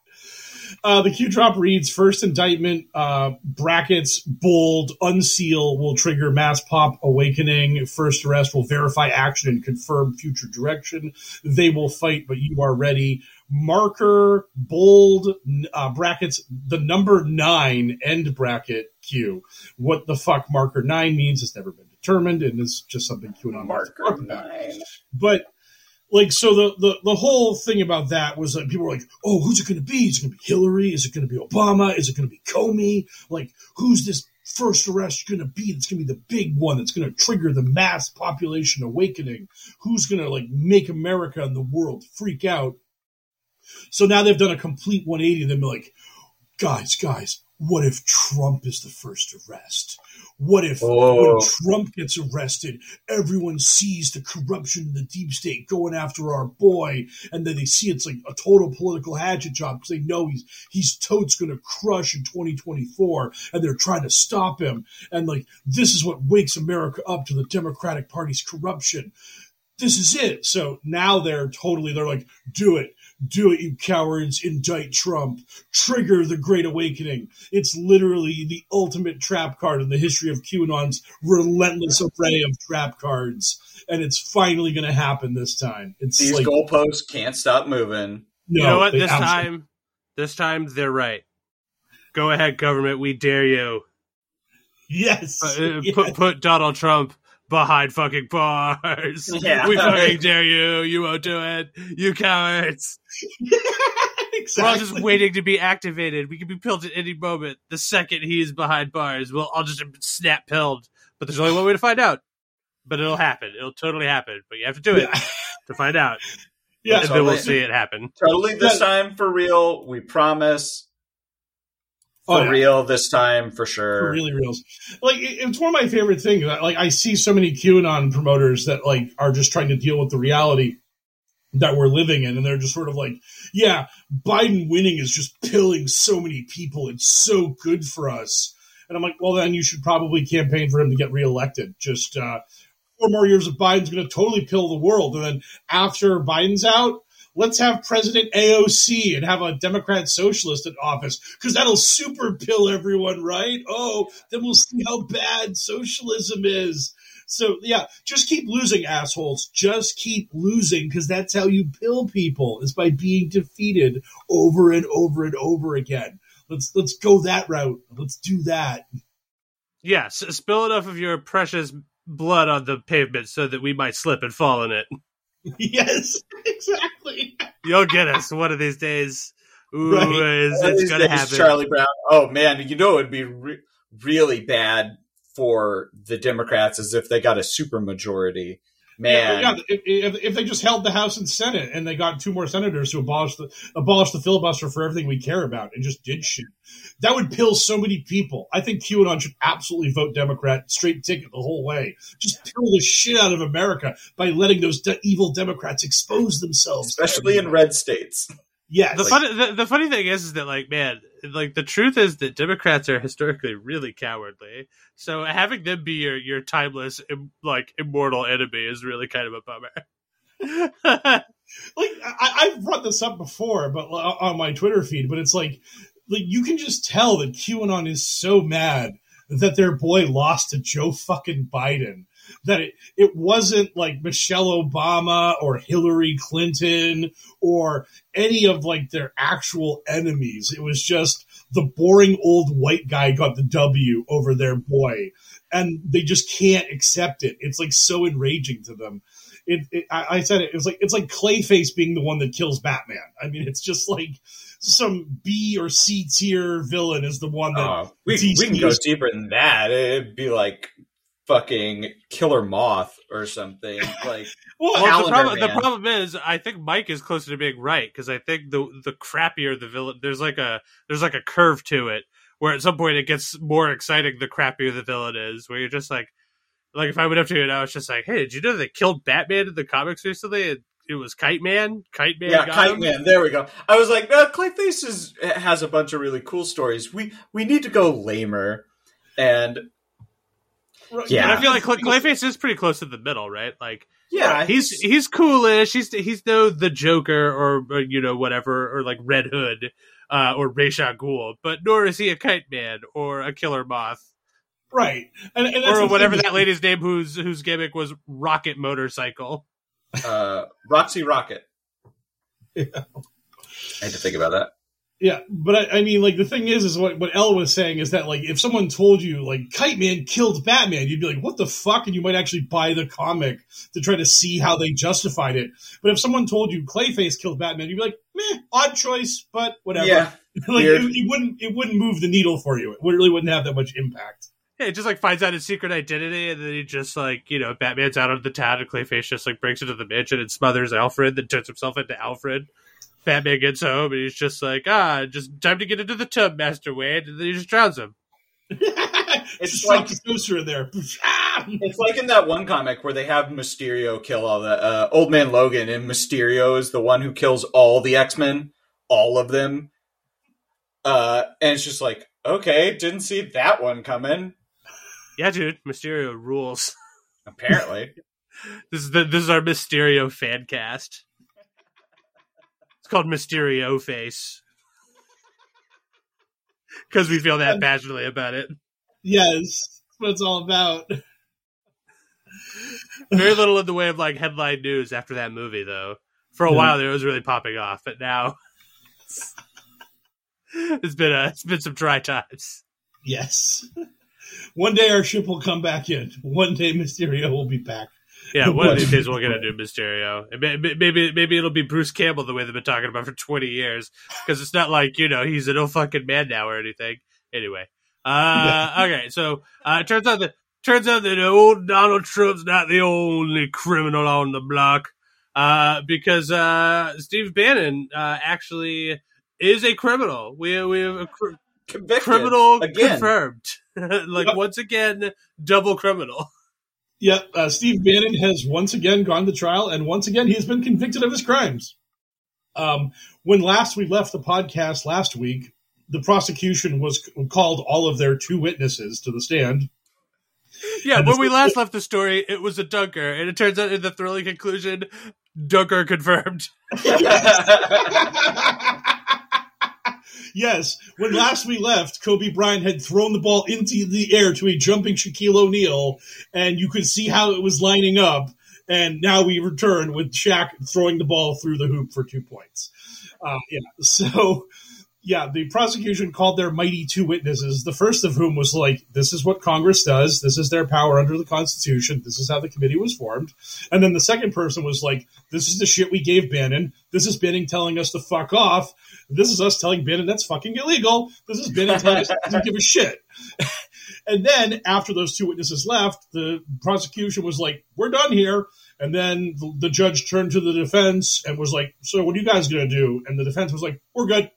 Uh, the Q drop reads first indictment, uh, brackets, bold, unseal will trigger mass pop awakening. First arrest will verify action and confirm future direction. They will fight, but you are ready. Marker, bold, uh, brackets, the number nine, end bracket, Q. What the fuck marker nine means has never been determined, and is just something QAnon marker nine. But like so the, the the whole thing about that was that people were like, oh, who's it going to be? Is it going to be Hillary? Is it going to be Obama? Is it going to be Comey? Like, who's this first arrest going to be? That's going to be the big one that's going to trigger the mass population awakening. Who's going to like make America and the world freak out? So now they've done a complete 180 and they're like, guys, guys, what if Trump is the first arrest? What if oh. when Trump gets arrested, everyone sees the corruption in the deep state going after our boy, and then they see it's like a total political hatchet job because they know he's he's totes going to crush in 2024, and they're trying to stop him. And like this is what wakes America up to the Democratic Party's corruption. This is it. So now they're totally they're like, do it do it, you cowards, indict Trump, trigger the Great Awakening. It's literally the ultimate trap card in the history of QAnon's relentless array of trap cards. And it's finally going to happen this time. It's These like, goalposts can't stop moving. No, you know what? This time, this time they're right. Go ahead, government. We dare you. Yes. Uh, yes. Put, put Donald Trump behind fucking bars. Yeah. We fucking dare you. You won't do it. You cowards. exactly. We're all just waiting to be activated. We can be pilled at any moment. The second he is behind bars, we'll all just snap pilled. But there's only one way to find out. But it'll happen. It'll totally happen. But you have to do it yeah. to find out. Yeah, and totally. then we'll see it happen. Totally this time for real. We promise for oh, yeah. real this time for sure. For really reals. Like it's one of my favorite things. Like I see so many QAnon promoters that like are just trying to deal with the reality that we're living in, and they're just sort of like, yeah, Biden winning is just pilling so many people. It's so good for us. And I'm like, well, then you should probably campaign for him to get reelected. Just uh, four more years of Biden's going to totally pill the world, and then after Biden's out, let's have President AOC and have a Democrat socialist in office because that'll super pill everyone, right? Oh, then we'll see how bad socialism is. So yeah, just keep losing, assholes. Just keep losing because that's how you pill people is by being defeated over and over and over again. Let's let's go that route. Let's do that. Yes, spill enough of your precious blood on the pavement so that we might slip and fall in it. yes, exactly. You'll get us one of these days. Ooh, right. is, it's going to happen. Charlie Brown. Oh man, you know it would be re- really bad for the Democrats as if they got a super majority. Man, yeah, if, if, if they just held the House and Senate and they got two more senators to abolish the abolish the filibuster for everything we care about and just did shit, that would pill so many people. I think QAnon should absolutely vote Democrat, straight ticket the whole way. Just pill the shit out of America by letting those de- evil Democrats expose themselves, especially in red states. Yes. The funny the, the funny thing is, is that like man, like the truth is that Democrats are historically really cowardly. So having them be your your timeless im- like immortal enemy is really kind of a bummer. like I, I've brought this up before, but uh, on my Twitter feed, but it's like like you can just tell that QAnon is so mad that their boy lost to Joe fucking Biden. That it, it wasn't like Michelle Obama or Hillary Clinton or any of like their actual enemies. It was just the boring old white guy got the W over their boy. And they just can't accept it. It's like so enraging to them. It, it I, I said it, it was like it's like Clayface being the one that kills Batman. I mean, it's just like some B or C tier villain is the one that Oh, we, we can go deeper than that. It'd be like fucking Killer Moth or something. Like, Well, the problem, the problem is, I think Mike is closer to being right because I think the the crappier the villain, there's like a there's like a curve to it where at some point it gets more exciting the crappier the villain is. Where you're just like, like if I went up to you now, it's just like, hey, did you know they killed Batman in the comics recently? And it was Kite Man. Kite Man. yeah, Kite him? Man. There we go. I was like, no, Clayface is, has a bunch of really cool stories. We we need to go lamer. And Yeah. And I feel like Clay- Clayface is pretty close to the middle, right? Like yeah, he's he's coolish. He's he's no the Joker or, or you know whatever or like Red Hood uh, or Ra's al Ghul, but nor is he a Kite Man or a Killer Moth right, and, and or whatever that lady's name whose whose gimmick was Rocket Motorcycle. uh, Roxy Rocket. Yeah. I had to think about that. Yeah, but I, I mean, like the thing is, is what what Elle was saying is that like if someone told you like Kite Man killed Batman, you'd be like, what the fuck, and you might actually buy the comic to try to see how they justified it. But if someone told you Clayface killed Batman, you'd be like, meh, odd choice, but whatever. Yeah, like it, it wouldn't it wouldn't move the needle for you. It really wouldn't have that much impact. Yeah, he just like finds out his secret identity, and then he just like you know Batman's out of the town, and Clayface just like breaks into the mansion and smothers Alfred, then turns himself into Alfred. Batman gets home, and he's just like, ah, just time to get into the tub, Master Wayne, and then he just drowns him. it's It's like like- the toaster in there. It's like in that one comic where they have Mysterio kill all the uh, Old Man Logan, and Mysterio is the one who kills all the X Men, all of them. Uh, and it's just like, okay, didn't see that one coming. Yeah, dude, Mysterio rules. Apparently, This is the this is our Mysterio fan cast. Called Mysterio Face because we feel that passionately about it. yes, that's what it's all about. Very little in the way of like headline news after that movie, though. For a Yeah. while there, it was really popping off, but now it's been a it's been some dry times. Yes. One day our ship will come back in. One day Mysterio will be back. Yeah, one of these days we'll get a new Mysterio. And may- may- Maybe maybe it'll be Bruce Campbell the way they've been talking about for twenty years, because it's not like you know he's an old fucking man now or anything. Anyway, uh, okay, so uh, it turns out that turns out that old Donald Trump's not the only criminal on the block, uh, because uh, Steve Bannon uh, actually is a criminal. We we have a cr- convicted criminal again. confirmed, like Yep. once again, double criminal. Yep, uh, Steve Bannon has once again gone to trial, and once again he has been convicted of his crimes. Um, when last we left the podcast last week, the prosecution was called all of their two witnesses to the stand. Yeah, when we last left the story, it was a dunker, and it turns out in the thrilling conclusion, dunker confirmed. yes, when last we left, Kobe Bryant had thrown the ball into the air to a jumping Shaquille O'Neal, and you could see how it was lining up. And now we return with Shaq throwing the ball through the hoop for two points. Uh, yeah, so yeah, the prosecution called their mighty two witnesses. The first of whom was like, "This is what Congress does. This is their power under the Constitution. This is how the committee was formed." And then the second person was like, "This is the shit we gave Bannon. This is Bannon telling us to fuck off. This is us telling Bannon that's fucking illegal. This is Bannon telling us doesn't give a shit." and then after those two witnesses left, the prosecution was like, "We're done here." And then the, the judge turned to the defense and was like, "So what are you guys going to do?" And the defense was like, "We're good."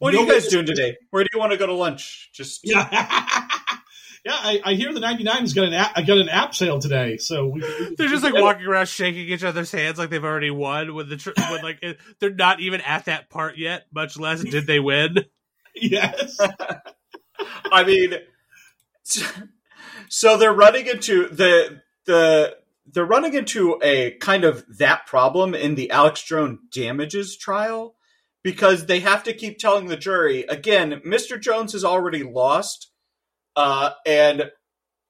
What are you guys doing today? Where do you want to go to lunch? Just Yeah, yeah. I, I hear the 99's got an app, got an app sale today, so we, we- They're just like walking around shaking each other's hands like they've already won. When the tr- when like it, they're not even at that part yet, much less did they win. yes. I mean, so they're running into the the they're running into a kind of that problem in the Alex Jones damages trial because they have to keep telling the jury again, Mr. Jones has already lost, uh, and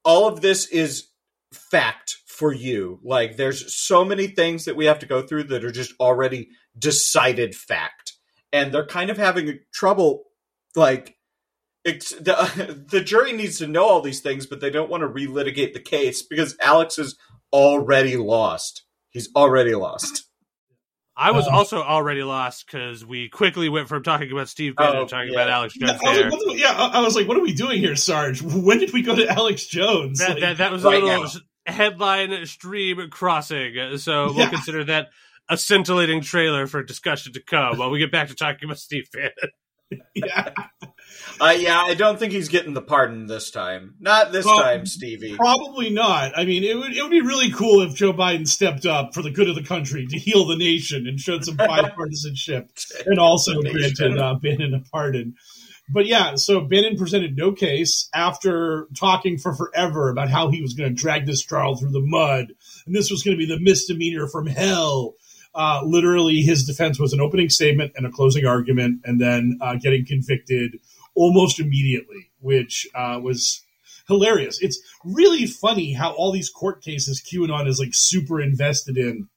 all of this is fact for you. Like, there's so many things that we have to go through that are just already decided fact, and they're kind of having trouble, like the the jury needs to know all these things, but they don't want to relitigate the case because Alex is already lost. He's already lost. I was Um, also already lost because we quickly went from talking about Steve Bannon Oh, to talking yeah. about Alex Yeah, Jones I was there. like, what the- yeah, I I was like, what are we doing here, Sarge? When did we go to Alex Jones? That, Like, that, that was right a little now. headline stream crossing, so we'll Yeah. consider that a scintillating trailer for discussion to come while we get back to talking about Steve Bannon. yeah, Uh, yeah, I don't think he's getting the pardon this time. Not this Well, time, Stevie. probably not. I mean, it would it would be really cool if Joe Biden stepped up for the good of the country to heal the nation and showed some bipartisanship, and also granted uh, Bannon a pardon. But yeah, so Bannon presented no case after talking for forever about how he was going to drag this trial through the mud, and this was going to be the misdemeanor from hell. Uh, literally, his defense was an opening statement and a closing argument, and then uh, getting convicted almost immediately, which uh, was hilarious. It's really funny how all these court cases QAnon is like super invested in.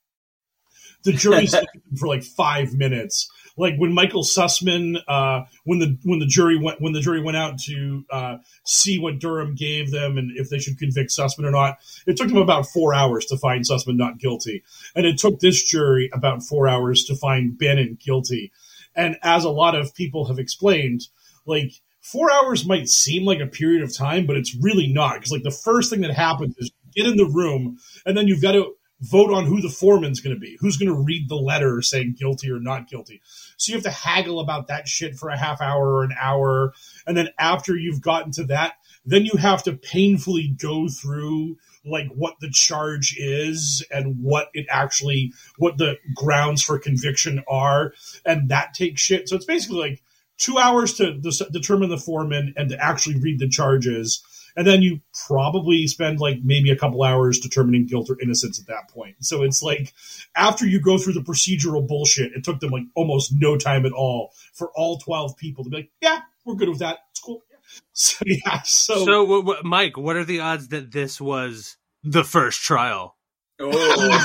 The jury's looking for like five minutes. Like when Michael Sussmann, uh, when the when the jury went when the jury went out to uh, see what Durham gave them and if they should convict Sussmann or not, it took them about four hours to find Sussmann not guilty, and it took this jury about four hours to find Bannon guilty. And as a lot of people have explained, like four hours might seem like a period of time, but it's really not. Because like the first thing that happens is you get in the room, and then you've got to vote on who the foreman's going to be, who's going to read the letter saying guilty or not guilty. So you have to haggle about that shit for a half hour or an hour, and then after you've gotten to that, then you have to painfully go through like what the charge is and what it actually what the grounds for conviction are. And that takes shit. So it's basically like two hours to determine the foreman and to actually read the charges. And then you probably spend like maybe a couple hours determining guilt or innocence at that point. So it's like after you go through the procedural bullshit, it took them like almost no time at all for all 12 people to be like, yeah, we're good with that. It's cool. So yeah, so, So, w- w- Mike, what are the odds that this was the first trial? Oh.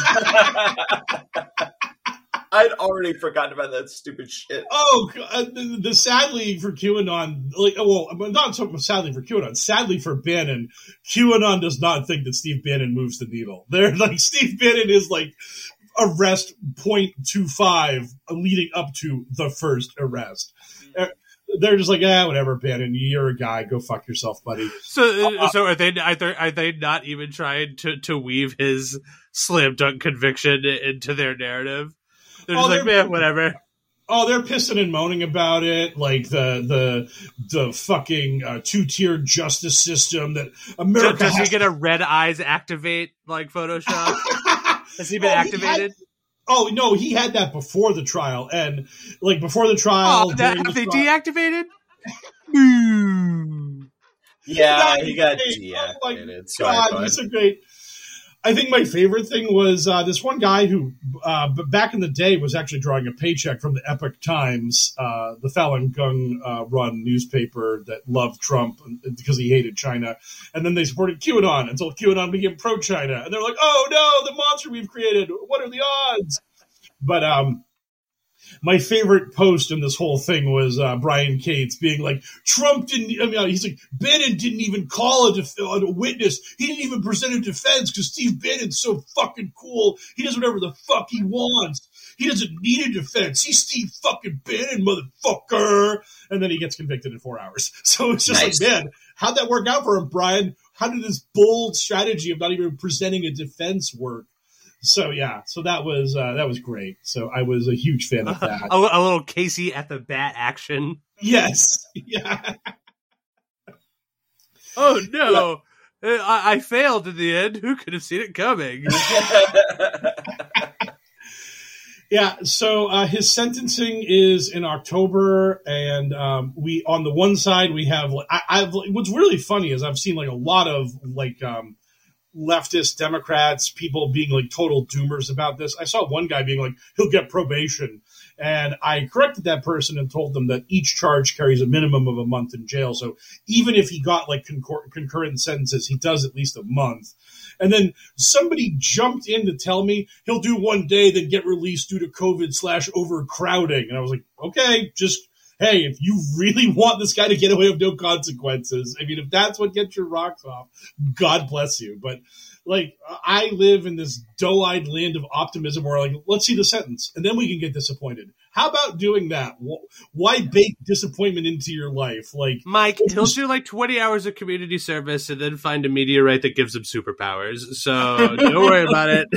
I'd already forgotten about that stupid shit. Oh, uh, the, the sadly for QAnon, like, well, I'm not so sadly for QAnon, sadly for Bannon, QAnon does not think that Steve Bannon moves the needle. They're like Steve Bannon is like arrest 0.25 leading up to the first arrest. Uh, They're just like, ah, whatever, Bannon, you're a guy, go fuck yourself, buddy. So, uh, so are they? Are they, are they not even trying to to weave his slam dunk conviction into their narrative? They're just Oh, like, they're- man, whatever. Oh, they're pissing and moaning about it, like the the the fucking uh, two tiered justice system that Does, America does he has get a red eyes activate like Photoshop? Has he been Oh, had- activated? oh no, he had that before the trial, and like before the trial, Oh, that, have the they trial- deactivated? Yeah, he got Great. Oh my deactivated. Sorry, God, bud. he's so great. I think my favorite thing was uh, this one guy who, uh, back in the day, was actually drawing a paycheck from the Epoch Times, uh, the Falun Gong uh, run newspaper that loved Trump because he hated China, and then they supported QAnon until QAnon became pro China, and they're like, "Oh no, the monster we've created! What are the odds?" But um, my favorite post in this whole thing was uh, Brian Cates being like, Trump didn't, I mean, he's like, Bannon didn't even call a, def- a witness. He didn't even present a defense because Steve Bannon's so fucking cool. He does whatever the fuck he wants. He doesn't need a defense. He's Steve fucking Bannon, motherfucker. And then he gets convicted in four hours. So it's just Nice. like, man, how'd that work out for him, Brian? How did this bold strategy of not even presenting a defense work? So yeah, so that was uh, that was great. So I was a huge fan of that. a, a little Casey at the bat action. yes, yeah, Oh no. Uh, I, I failed in the end. Who could have seen it coming? yeah. So uh, his sentencing is in October, and um, we on the one side we have I, I've what's really funny is I've seen like a lot of like um, leftist Democrats, people being like total doomers about this. I saw one guy being like, he'll get probation. And I corrected that person and told them that each charge carries a minimum of a month in jail. So even if he got like concur- concurrent sentences, he does at least a month. And then somebody jumped in to tell me he'll do one day, then get released due to COVID slash overcrowding. And I was like, okay, just hey, if you really want this guy to get away with no consequences, I mean, if that's what gets your rocks off, God bless you. But like, I live in this doe-eyed land of optimism where like, let's see the sentence and then we can get disappointed. How about doing that? Why bake disappointment into your life? Like, Mike, he'll do like 20 hours of community service and then find a meteorite that gives him superpowers. So don't worry about it.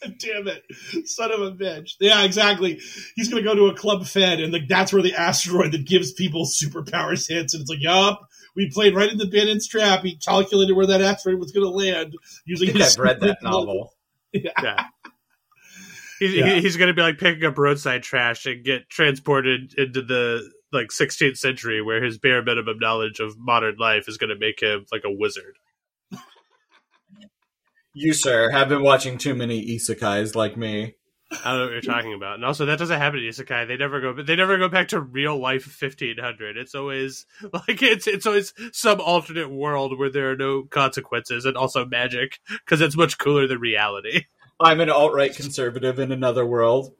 Damn it, son of a bitch! Yeah, exactly. He's gonna go to a club fed, and like that's where the asteroid that gives people superpowers hits, and it's like, yup, we played right in the Bannon's trap. He calculated where that asteroid was gonna land using. I have read that novel. Yeah. yeah. He's, Yeah. he's going to be like picking up roadside trash and get transported into the like 16th century where his bare minimum knowledge of modern life is going to make him like a wizard. You, sir, have been watching too many isekais like me. I don't know what you're talking about. And also, that doesn't happen in Isekai. They never go. but They never go back to real life 1500. It's always like it's it's always some alternate world where there are no consequences and also magic because it's much cooler than reality. I'm an alt right conservative in another world.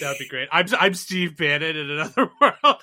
That would be great. I'm I'm Steve Bannon in another world.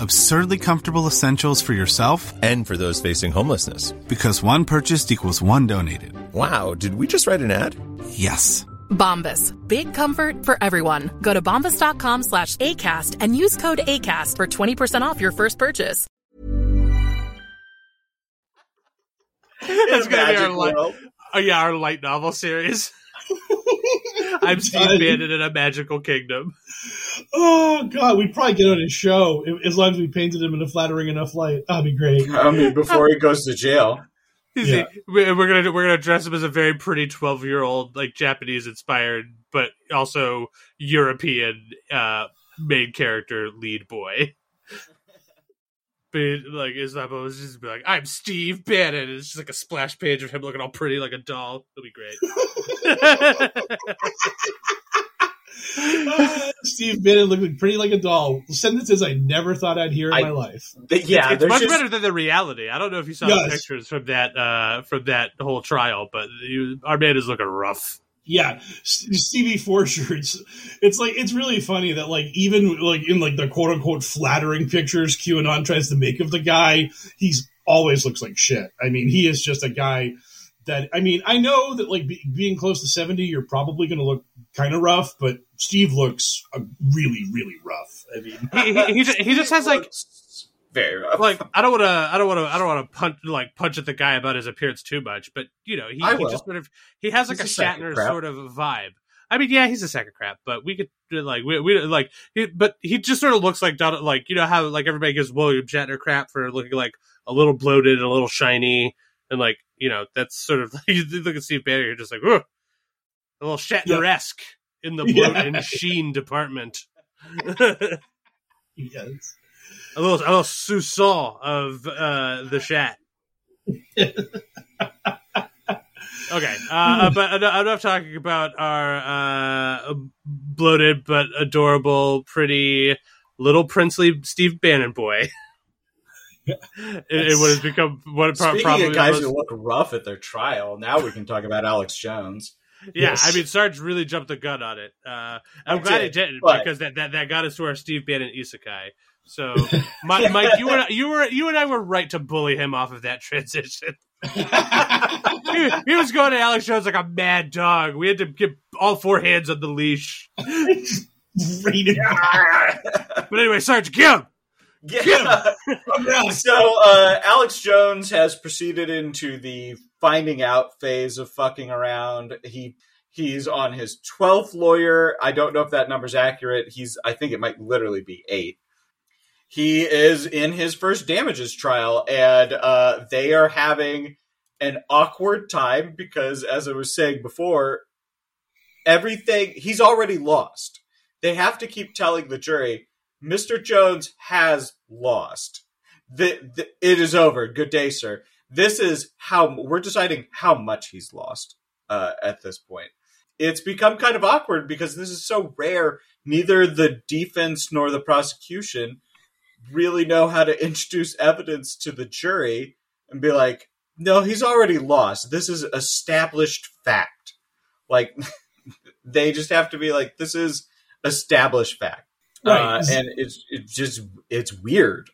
Absurdly comfortable essentials for yourself And for those facing homelessness. because one purchased equals one donated. Wow, did we just write an ad? Yes. Bombas. Big comfort for everyone. Go to bombas.com slash ACAST and use code ACAST for 20% off your first purchase. That's In a gonna be our light. world. Oh yeah, our light novel series. I'm Steve Bannon in a magical kingdom. Oh God, we'd probably get on his show as long as we painted him in a flattering enough light. That'd be great. I mean, before he goes to jail. Yeah. we're we're gonna we're gonna dress him as a very pretty twelve year old, like Japanese inspired, but also European uh, main character lead boy. But like Isabo is just be like, I'm Steve Bannon. It's just like a splash page of him looking all pretty like a doll. It'll be great. Ah, Steve Bannon looking pretty like a doll. Sentences I never thought I'd hear in I- my life. Th- yeah, it's there's much just- better than the reality. I don't know if you saw Yes. the pictures from that uh, from that whole trial, but you, our man is looking rough. Yeah, Stevie Forsher. It's it's like it's really funny that like even like in like the quote unquote flattering pictures QAnon tries to make of the guy, he's always looks like shit. I mean, he is just a guy that I mean, I know that like be, being close to seventy, you're probably going to look kind of rough, but Steve looks uh, really really rough. I mean, He, he, he, just, he just has like like I don't want to I don't want to I don't want to punch like punch at the guy about his appearance too much, but you know he, he just sort of he has like He's a a Shatner sort of vibe. I mean, yeah, he's a sack of crap, but we could uh, like we, we like, he, but he just sort of looks like Donald, like you know how like everybody gives William Shatner crap for looking like a little bloated and a little shiny, and like you know that's sort of you look at Steve Bannon, you're just like, Ugh, a little Shatner esque in the bloat Yeah. and sheen department. yes. A little a little sousson of uh, the chat. Okay, uh, but enough talking about our uh, bloated but adorable, pretty little princely Steve Bannon boy. it, it would have become what Speaking probably of guys who look rough at their trial, now we can talk about Alex Jones. Yeah, Yes. I mean, Sarge really jumped the gun on it. Uh, I'm I glad did, he didn't but- because that, that, that got us to our Steve Bannon isekai. So, Mi- Mike, you and I, you were you and I were right to bully him off of that transition. he, he was going to Alex Jones like a mad dog. We had to get all four hands on the leash. But anyway, Sarge, get him. Yeah. so uh, Alex Jones has proceeded into the finding out phase of fucking around. He he's on his twelfth lawyer. I don't know if that number's accurate. He's I think it might literally be eight. He is in his first damages trial, and uh, they are having an awkward time because, as I was saying before, everything he's already lost. They have to keep telling the jury, Mr. Jones has lost. The, the, it is over. Good day, sir. This is how we're deciding how much he's lost uh, at this point. It's become kind of awkward because this is so rare. Neither the defense nor the prosecution really know how to introduce evidence to the jury and be like, no, he's already lost. This is established fact. Like, they just have to be like, this is established fact. Right. Uh, and it's it's just it's weird.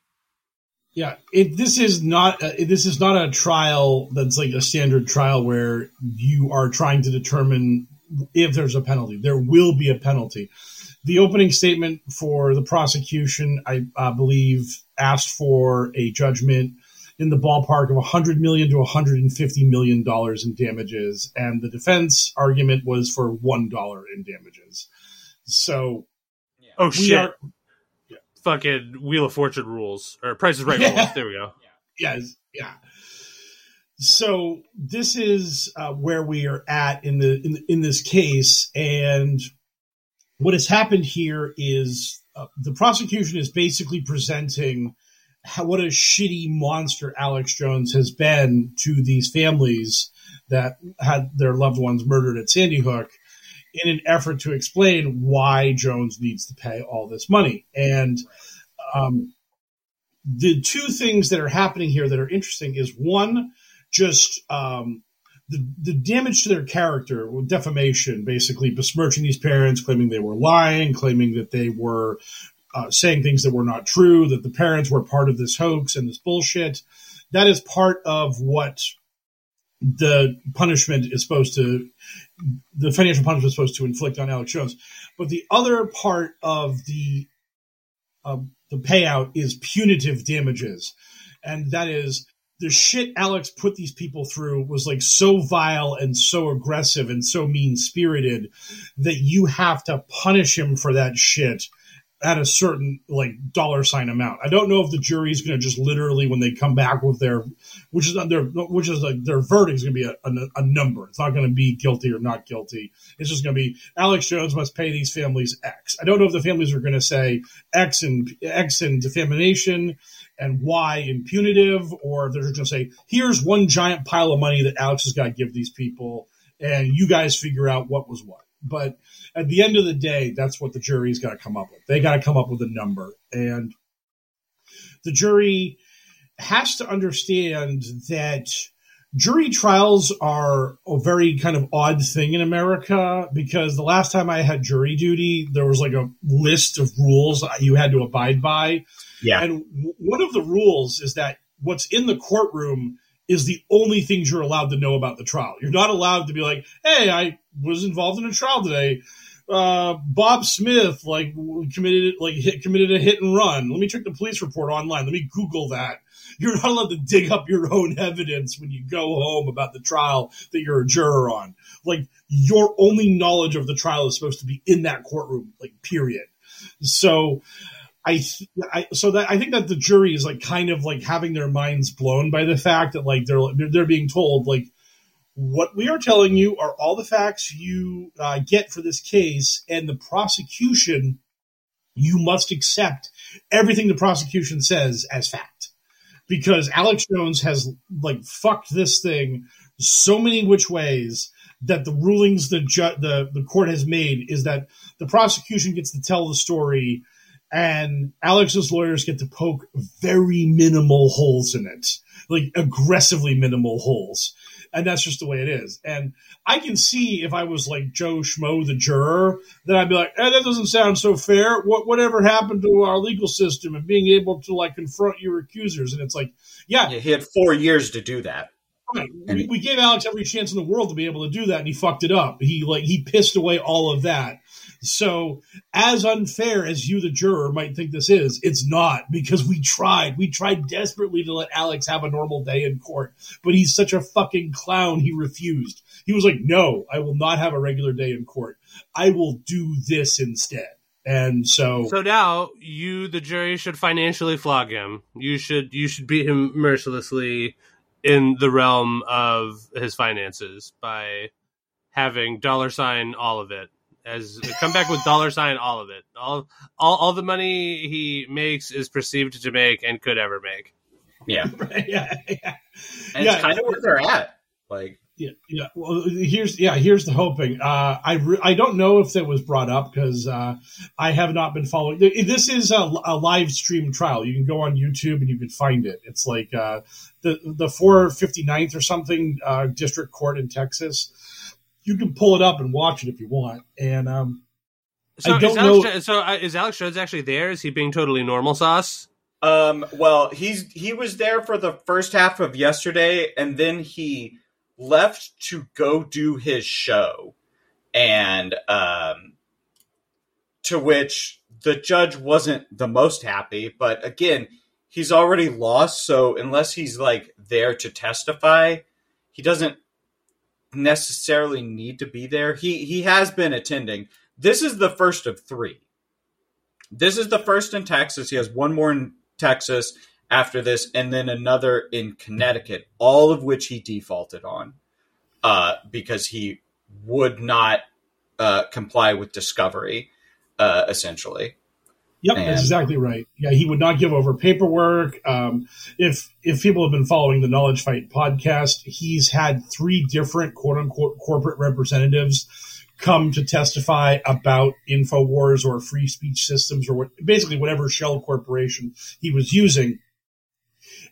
Yeah, it, this is not uh, this is not a trial that's like a standard trial where you are trying to determine if there's a penalty. There will be a penalty. The opening statement for the prosecution, I uh, believe, asked for a judgment in the ballpark of 100 million to 150 million dollars in damages, and the defense argument was for one dollar in damages. So, Oh shit! are Fucking Wheel of Fortune rules or Price is Right Yeah. rules. There we go. yes, yeah. So this is uh, where we are at in the in, in this case, and what has happened here is uh, the prosecution is basically presenting how, what a shitty monster Alex Jones has been to these families that had their loved ones murdered at Sandy Hook in an effort to explain why Jones needs to pay all this money. And um, the two things that are happening here that are interesting is one, just um, the the damage to their character, defamation, basically besmirching these parents, claiming they were lying, claiming that they were uh, saying things that were not true, that the parents were part of this hoax and this bullshit. That is part of what the punishment is supposed to, the financial punishment is supposed to inflict on Alex Jones. But the other part of the um, the payout is punitive damages, and that is the shit Alex put these people through was like so vile and so aggressive and so mean spirited that you have to punish him for that shit at a certain like dollar sign amount. I don't know if the jury's going to just literally when they come back with their, which is their, which is like their verdict is going to be a, a, a number. It's not going to be guilty or not guilty. It's just going to be Alex Jones must pay these families X. I don't know if the families are going to say X and X and defamation and why in punitive, or they're just going to say here's one giant pile of money that Alex has got to give these people, and you guys figure out what was what. But at the end of the day, that's what the jury's got to come up with. They got to come up with a number. And the jury has to understand that jury trials are a very kind of odd thing in America because the last time I had jury duty, there was like a list of rules you had to abide by. Yeah. And one of the rules is that what's in the courtroom is the only things you're allowed to know about the trial. You're not allowed to be like, "Hey, I was involved in a trial today. Uh, Bob Smith like committed like hit, committed a hit and run. Let me check the police report online. Let me Google that." You're not allowed to dig up your own evidence when you go home about the trial that you're a juror on. Like your only knowledge of the trial is supposed to be in that courtroom. Like period. So I, I so that I think that the jury is like kind of like having their minds blown by the fact that like they're they're, they're being told like what we are telling you are all the facts you uh, get for this case, and the prosecution you must accept everything the prosecution says as fact because Alex Jones has like fucked this thing so many which ways that the rulings the ju- the the court has made is that the prosecution gets to tell the story and Alex's lawyers get to poke very minimal holes in it, like aggressively minimal holes. And that's just the way it is. And I can see if I was like Joe Schmo, the juror, that I'd be like, eh, that doesn't sound so fair. What, whatever happened to our legal system and being able to like confront your accusers? And it's like, yeah. yeah he had four years to do that. Right. We, we gave Alex every chance in the world to be able to do that, and he fucked it up. He like he pissed away all of that. So, as unfair as you, the juror, might think this is, it's not because we tried. We tried desperately to let Alex have a normal day in court, but he's such a fucking clown. He refused. He was like, "No, I will not have a regular day in court. I will do this instead." And so, so now you, the jury, should financially flog him. You should you should beat him mercilessly in the realm of his finances by having dollar sign all of it as come back with dollar sign all of it all all all the money he makes is perceived to make and could ever make yeah yeah yeah and yeah. it's kind of where they're at like yeah, yeah. Well, here's yeah. Here's the hoping. Uh, I re- I don't know if that was brought up because uh, I have not been following. This is a, a, live stream trial. You can go on YouTube and you can find it. It's like uh, the the 459th or something uh, district court in Texas. You can pull it up and watch it if you want. And um, so I don't Alex, know. So uh, is Alex Jones actually there? Is he being totally normal sauce? Um. Well, he's he was there for the first half of yesterday, and then he left to go do his show and um to which the judge wasn't the most happy but again he's already lost so unless he's like there to testify he doesn't necessarily need to be there. He he has been attending. This is the first of 3 this is the first in Texas. He has one more in Texas after this, and then another in Connecticut, all of which he defaulted on uh, because he would not uh, comply with discovery, uh, essentially. Yep, and, that's exactly right. Yeah, he would not give over paperwork. Um, if if people have been following the Knowledge Fight podcast, he's had three different quote unquote corporate representatives come to testify about Infowars or free speech systems or what, basically whatever shell corporation he was using.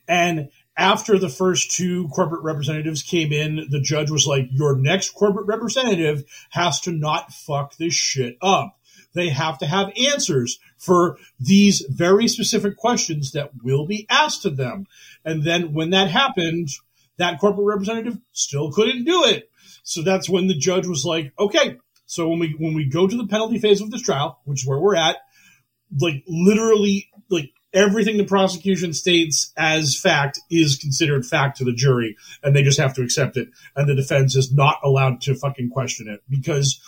And after the first two corporate representatives came in, the judge was like, your next corporate representative has to not fuck this shit up. They have to have answers for these very specific questions that will be asked of them. And then when that happened, that corporate representative still couldn't do it. So that's when the judge was like, okay, so when we, when we go to the penalty phase of this trial, which is where we're at, like literally, like everything the prosecution states as fact is considered fact to the jury and they just have to accept it and the defense is not allowed to fucking question it because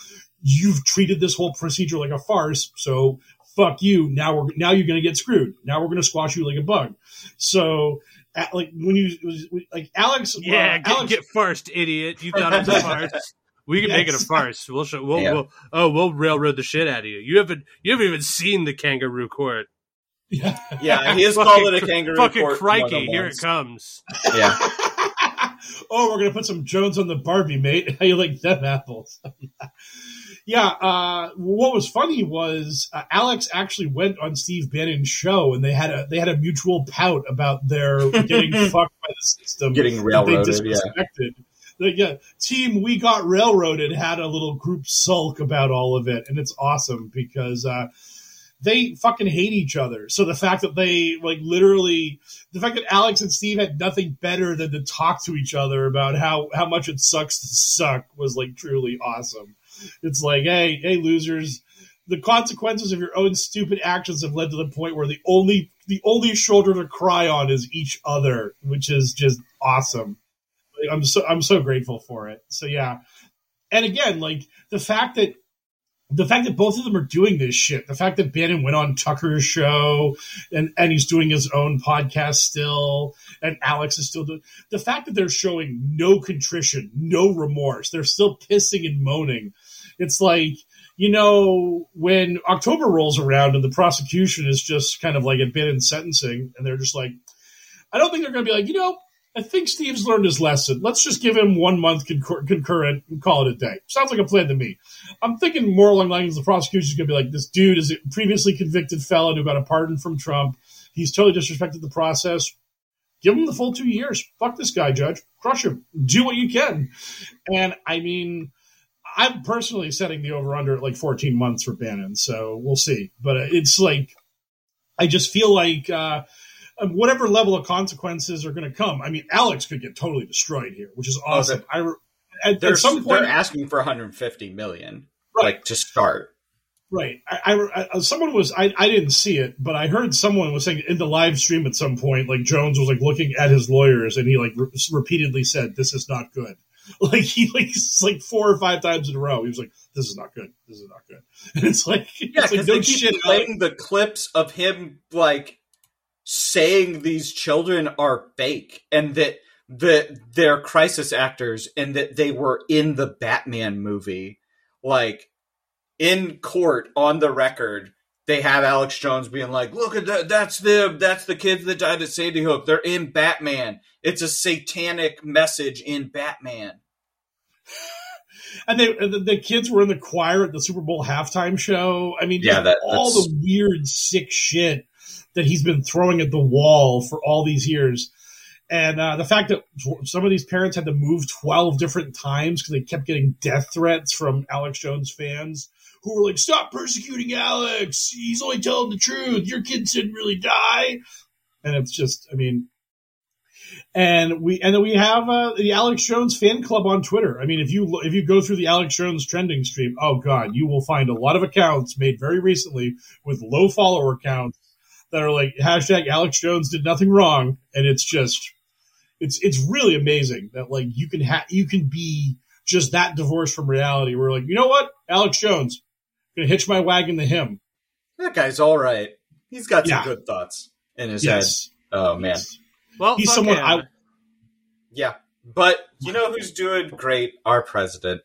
you've treated this whole procedure like a farce so fuck you now we're now you're going to get screwed now we're going to squash you like a bug so like when you like alex yeah uh, get, alex, get first idiot you thought it was a farce we can yes. make it a farce. We'll show. We'll, yeah. we'll, oh, we'll railroad the shit out of you. You haven't. You haven't even seen the kangaroo court. Yeah, yeah. He has called it a kangaroo. Court. Fucking crikey! Here it comes. Yeah. oh, we're gonna put some Jones on the Barbie, mate. How you like them apples? Yeah. Uh, what was funny was uh, Alex actually went on Steve Bannon's show, and they had a they had a mutual pout about their getting fucked by the system, getting railroaded. Yeah. The, yeah, team we got railroaded had a little group sulk about all of it, and it's awesome because uh, they fucking hate each other. So the fact that they like literally the fact that Alex and Steve had nothing better than to talk to each other about how how much it sucks to suck was like truly awesome. It's like, hey, hey losers, the consequences of your own stupid actions have led to the point where the only the only shoulder to cry on is each other, which is just awesome. I'm so I'm so grateful for it. So yeah. And again, like the fact that the fact that both of them are doing this shit, the fact that Bannon went on Tucker's show and, and he's doing his own podcast still, and Alex is still doing the fact that they're showing no contrition, no remorse, they're still pissing and moaning. It's like, you know, when October rolls around and the prosecution is just kind of like a bit in sentencing, and they're just like, I don't think they're going to be like, you know, I think Steve's learned his lesson. Let's just give him one month concur- concurrent and call it a day. Sounds like a plan to me. I'm thinking more along the lines the prosecution's going to be like, this dude is a previously convicted felon who got a pardon from Trump. He's totally disrespected the process. Give him the full two years. Fuck this guy, Judge. Crush him. Do what you can. And I mean, I'm personally setting the over under at like 14 months for Bannon, so we'll see. But uh, it's like, I just feel like uh, um, whatever level of consequences are going to come. I mean, Alex could get totally destroyed here, which is oh, awesome. I at, at some point, they're asking for 150 million, Right. like to start. Right. I, I, I uh, someone was I, I didn't see it, but I heard someone was saying in the live stream at some point, like Jones was like looking at his lawyers, and he like re- repeatedly said, "This is not good." Like he like like four or five times in a row, he was like, "This is not good. This is not good." And it's like, Yeah, it's like no they keep shit. playing the clips of him like saying these children are fake and that that they're crisis actors and that they were in the Batman movie. Like in court on the record, they have Alex Jones being like, "Look at that! That's them. That's the kids that died at Sandy Hook. They're in Batman. It's a satanic message in Batman." and they the, the kids were in the choir at the Super Bowl halftime show. I mean, Yeah, that- all the weird, sick shit that he's been throwing at the wall for all these years. And uh, the fact that some of these parents had to move 12 different times because they kept getting death threats from Alex Jones fans who were like, stop persecuting Alex. He's only telling the truth. Your kids didn't really die. And it's just, I mean, and we and then we have uh, the Alex Jones fan club on Twitter. I mean, if you if you go through the Alex Jones trending stream, oh god, you will find a lot of accounts made very recently with low follower counts that are like hashtag Alex Jones did nothing wrong, and it's just it's it's really amazing that like you can ha- you can be just that divorced from reality. We're like, you know what, Alex Jones, gonna hitch my wagon to him. That guy's all right. He's got some Yeah. good thoughts in his Yes. head. Oh man. Well, He's someone him. I Yeah, but you know who's doing great? Our president.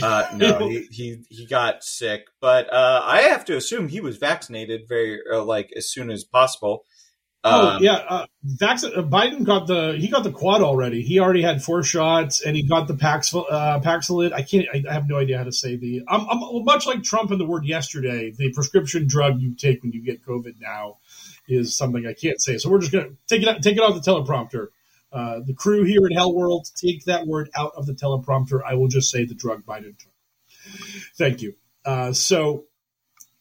Uh, no, he, he he got sick, but uh, I have to assume he was vaccinated very uh, like as soon as possible. Oh Um, yeah, uh, uh, Biden got the he got the quad already. He already had four shots, and he got the Pax uh, Paxilid. I can't. I, I have no idea how to say the. I'm, I'm much like Trump in the word yesterday. The prescription drug you take when you get COVID now is something I can't say. So we're just gonna take it out, take it off the teleprompter. Uh, the crew here at Hell World take that word out of the teleprompter. I will just say the drug Biden took. Thank you. Uh, so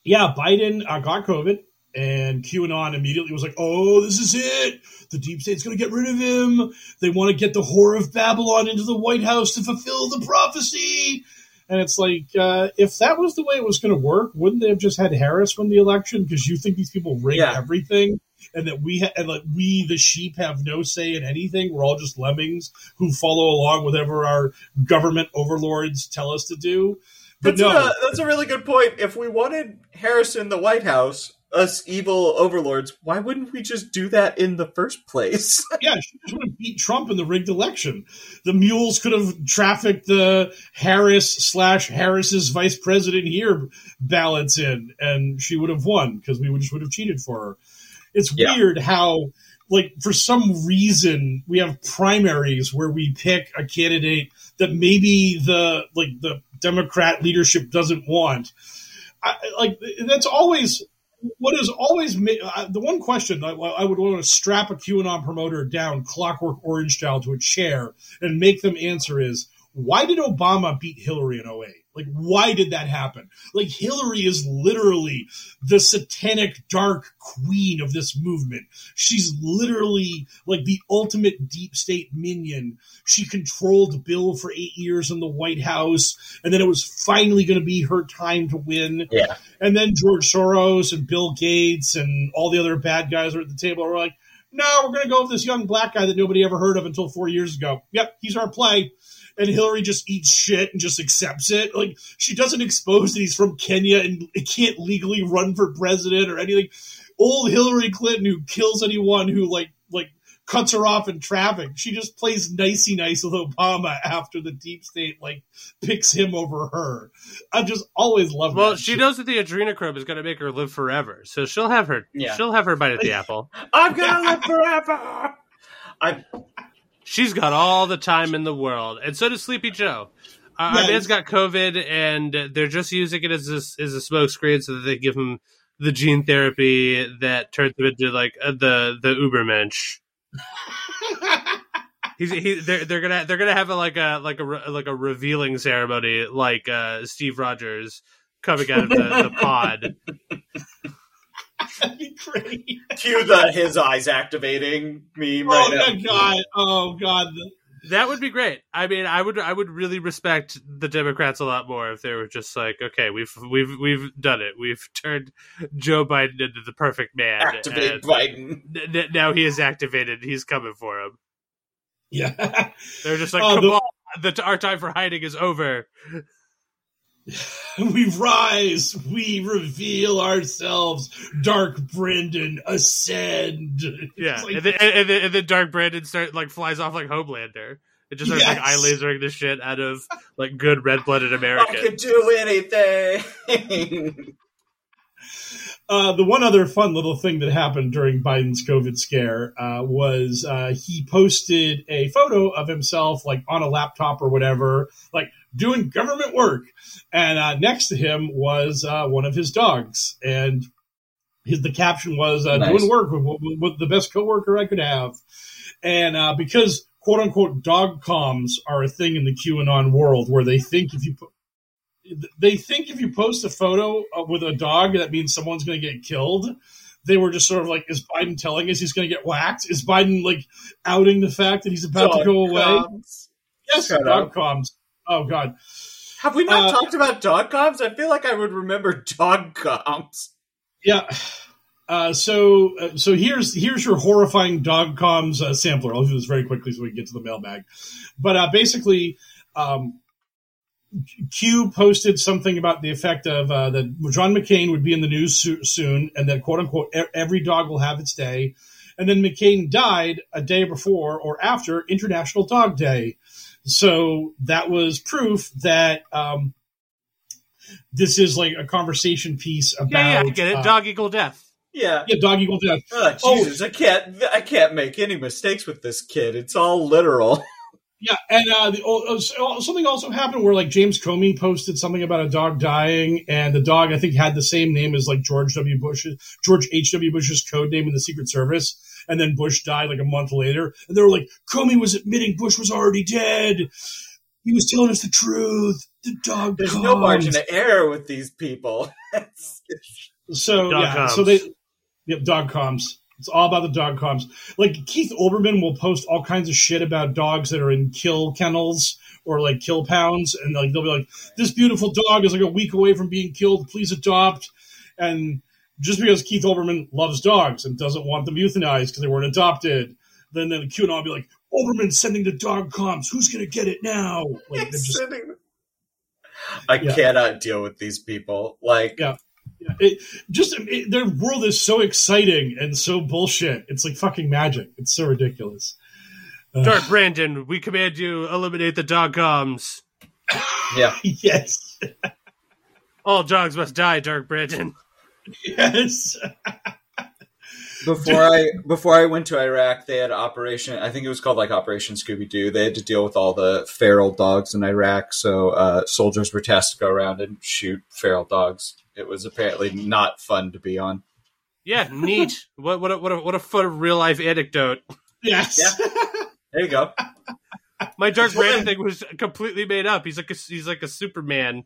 yeah, Biden uh, got COVID, and QAnon immediately was like, "Oh, this is it. The deep state's going to get rid of him. They want to get the whore of Babylon into the White House to fulfill the prophecy." And it's like, uh, if that was the way it was going to work, wouldn't they have just had Harris win the election? Because you think these people rig Yeah. everything, and that we ha- and like we, the sheep, have no say in anything. We're all just lemmings who follow along whatever our government overlords tell us to do. But That's, no, a, that's a really good point. If we wanted Harris in the White House, us evil overlords, why wouldn't we just do that in the first place? yeah, she just would have beat Trump in the rigged election. The mules could have trafficked the Harris slash Harris's vice president here ballots in, and she would have won because we would just would have cheated for her. It's Yeah. weird how, like, for some reason, we have primaries where we pick a candidate that maybe the like the Democrat leadership doesn't want. I, like that's always what is always ma- uh, the one question I, I would want to strap a QAnon promoter down, Clockwork Orange style, to a chair and make them answer is why did Obama beat Hillary in 08? Like, why did that happen? Like, Hillary is literally the satanic dark queen of this movement. She's literally like the ultimate deep state minion. She controlled Bill for eight years in the White House, and then it was finally going to be her time to win. yeah. And then George Soros and Bill Gates and all the other bad guys are at the table. We're like, no, we're going to go with this young black guy that nobody ever heard of until four years ago. Yep, he's our play. And Hillary just eats shit and just accepts it. Like she doesn't expose that he's from Kenya and can't legally run for president or anything. Old Hillary Clinton who kills anyone who like like cuts her off in traffic. She just plays nicey nice with Obama after the deep state like picks him over her. I just always love. Well, that she shit. knows that the adrenochrome is going to make her live forever, so she'll have her. Yeah. She'll have her bite at the apple. I'm gonna live forever. I She's got all the time in the world, and so does Sleepy Joe. Uh, Our Yes. man's got COVID, and they're just using it as a, as a smokescreen so that they give him the gene therapy that turns him into like uh, the the Ubermensch. He's he, they're they're gonna they're gonna have a, like a like a like a revealing ceremony like uh, Steve Rogers coming out of the, the pod. That'd be great. cue the his eyes activating meme Oh right my now. god! Oh god! That would be great. I mean, I would I would really respect the Democrats a lot more if they were just like, okay, we've we've we've done it. We've turned Joe Biden into the perfect man. Activate and Biden. n- n- now he is activated. He's coming for him. Yeah. They're just like, Oh, come the- on, the, our time for hiding is over. We rise, we reveal ourselves. Dark Brandon, ascend. Yeah, like- and, then, and, then, and then Dark Brandon start like flies off like Homelander. It just starts like Yes. eye lasering the shit out of like good red blooded I Americans. can do anything. Uh, the one other fun little thing that happened during Biden's COVID scare uh, was uh, he posted a photo of himself, like on a laptop or whatever, like doing government work. And uh, next to him was uh, one of his dogs. And his, the caption was uh, Nice. doing work with, with, with the best coworker I could have. And uh, because quote unquote dog comms are a thing in the QAnon world where they think if you put they think if you post a photo uh, with a dog, that means someone's going to get killed. They were just sort of like, is Biden telling us he's going to get whacked? Is Biden like outing the fact that he's about to go away? comms. Yes, Shut dog up. comms. Oh God. Have we not Uh, talked about dog comms? I feel like I would remember dog comms. Yeah. Uh, so, uh, so here's here's your horrifying dog comms uh, sampler. I'll do this very quickly so we can get to the mailbag. But uh, basically, um, Q posted something about the effect of uh, that John McCain would be in the news so- soon, and that quote unquote e- every dog will have its day. And then McCain died a day before or after International Dog Day. So that was proof that um, this is like a conversation piece about yeah, yeah, I get it. uh, Dog equal death. Yeah. yeah, dog equal death. Oh, Oh. Jesus, I can't. I can't make any mistakes with this kid. It's all literal. Yeah, and uh, the, oh, oh, something also happened where like James Comey posted something about a dog dying, and the dog I think had the same name as like George W. Bush, George H. W. Bush's code name in the Secret Service, and then Bush died like a month later, and they were like, Comey was admitting Bush was already dead. He was telling us the truth. The dog. There's no margin comes." of error with these people. So Dog yeah, comms. so they yep, dog comms. It's all about the dog comms. Like Keith Olbermann will post all kinds of shit about dogs that are in kill kennels or like kill pounds, and like they'll be like, "This beautiful dog is like a week away from being killed. Please adopt." And just because Keith Olbermann loves dogs and doesn't want them euthanized because they weren't adopted, then then the QAnon will be like, "Olbermann sending the dog comms. Who's gonna get it now?" Like they're just I Yeah. cannot deal with these people. Like, Yeah. Yeah, it, just it, their world is so exciting and so bullshit. It's like fucking magic. It's so ridiculous. Uh, Dark Brandon, we command you eliminate the dog comms. yeah. yes, All dogs must die, Dark Brandon. yes. Before I before I went to Iraq, they had Operation. I think it was called like Operation Scooby Doo. They had to deal with all the feral dogs in Iraq. So uh, soldiers were tasked to go around and shoot feral dogs. It was apparently not fun to be on. Yeah, neat. what what a, what a, what a fun real life anecdote. Yes. There you go. My Dark Brandon thing was completely made up. He's like a, he's like a Superman.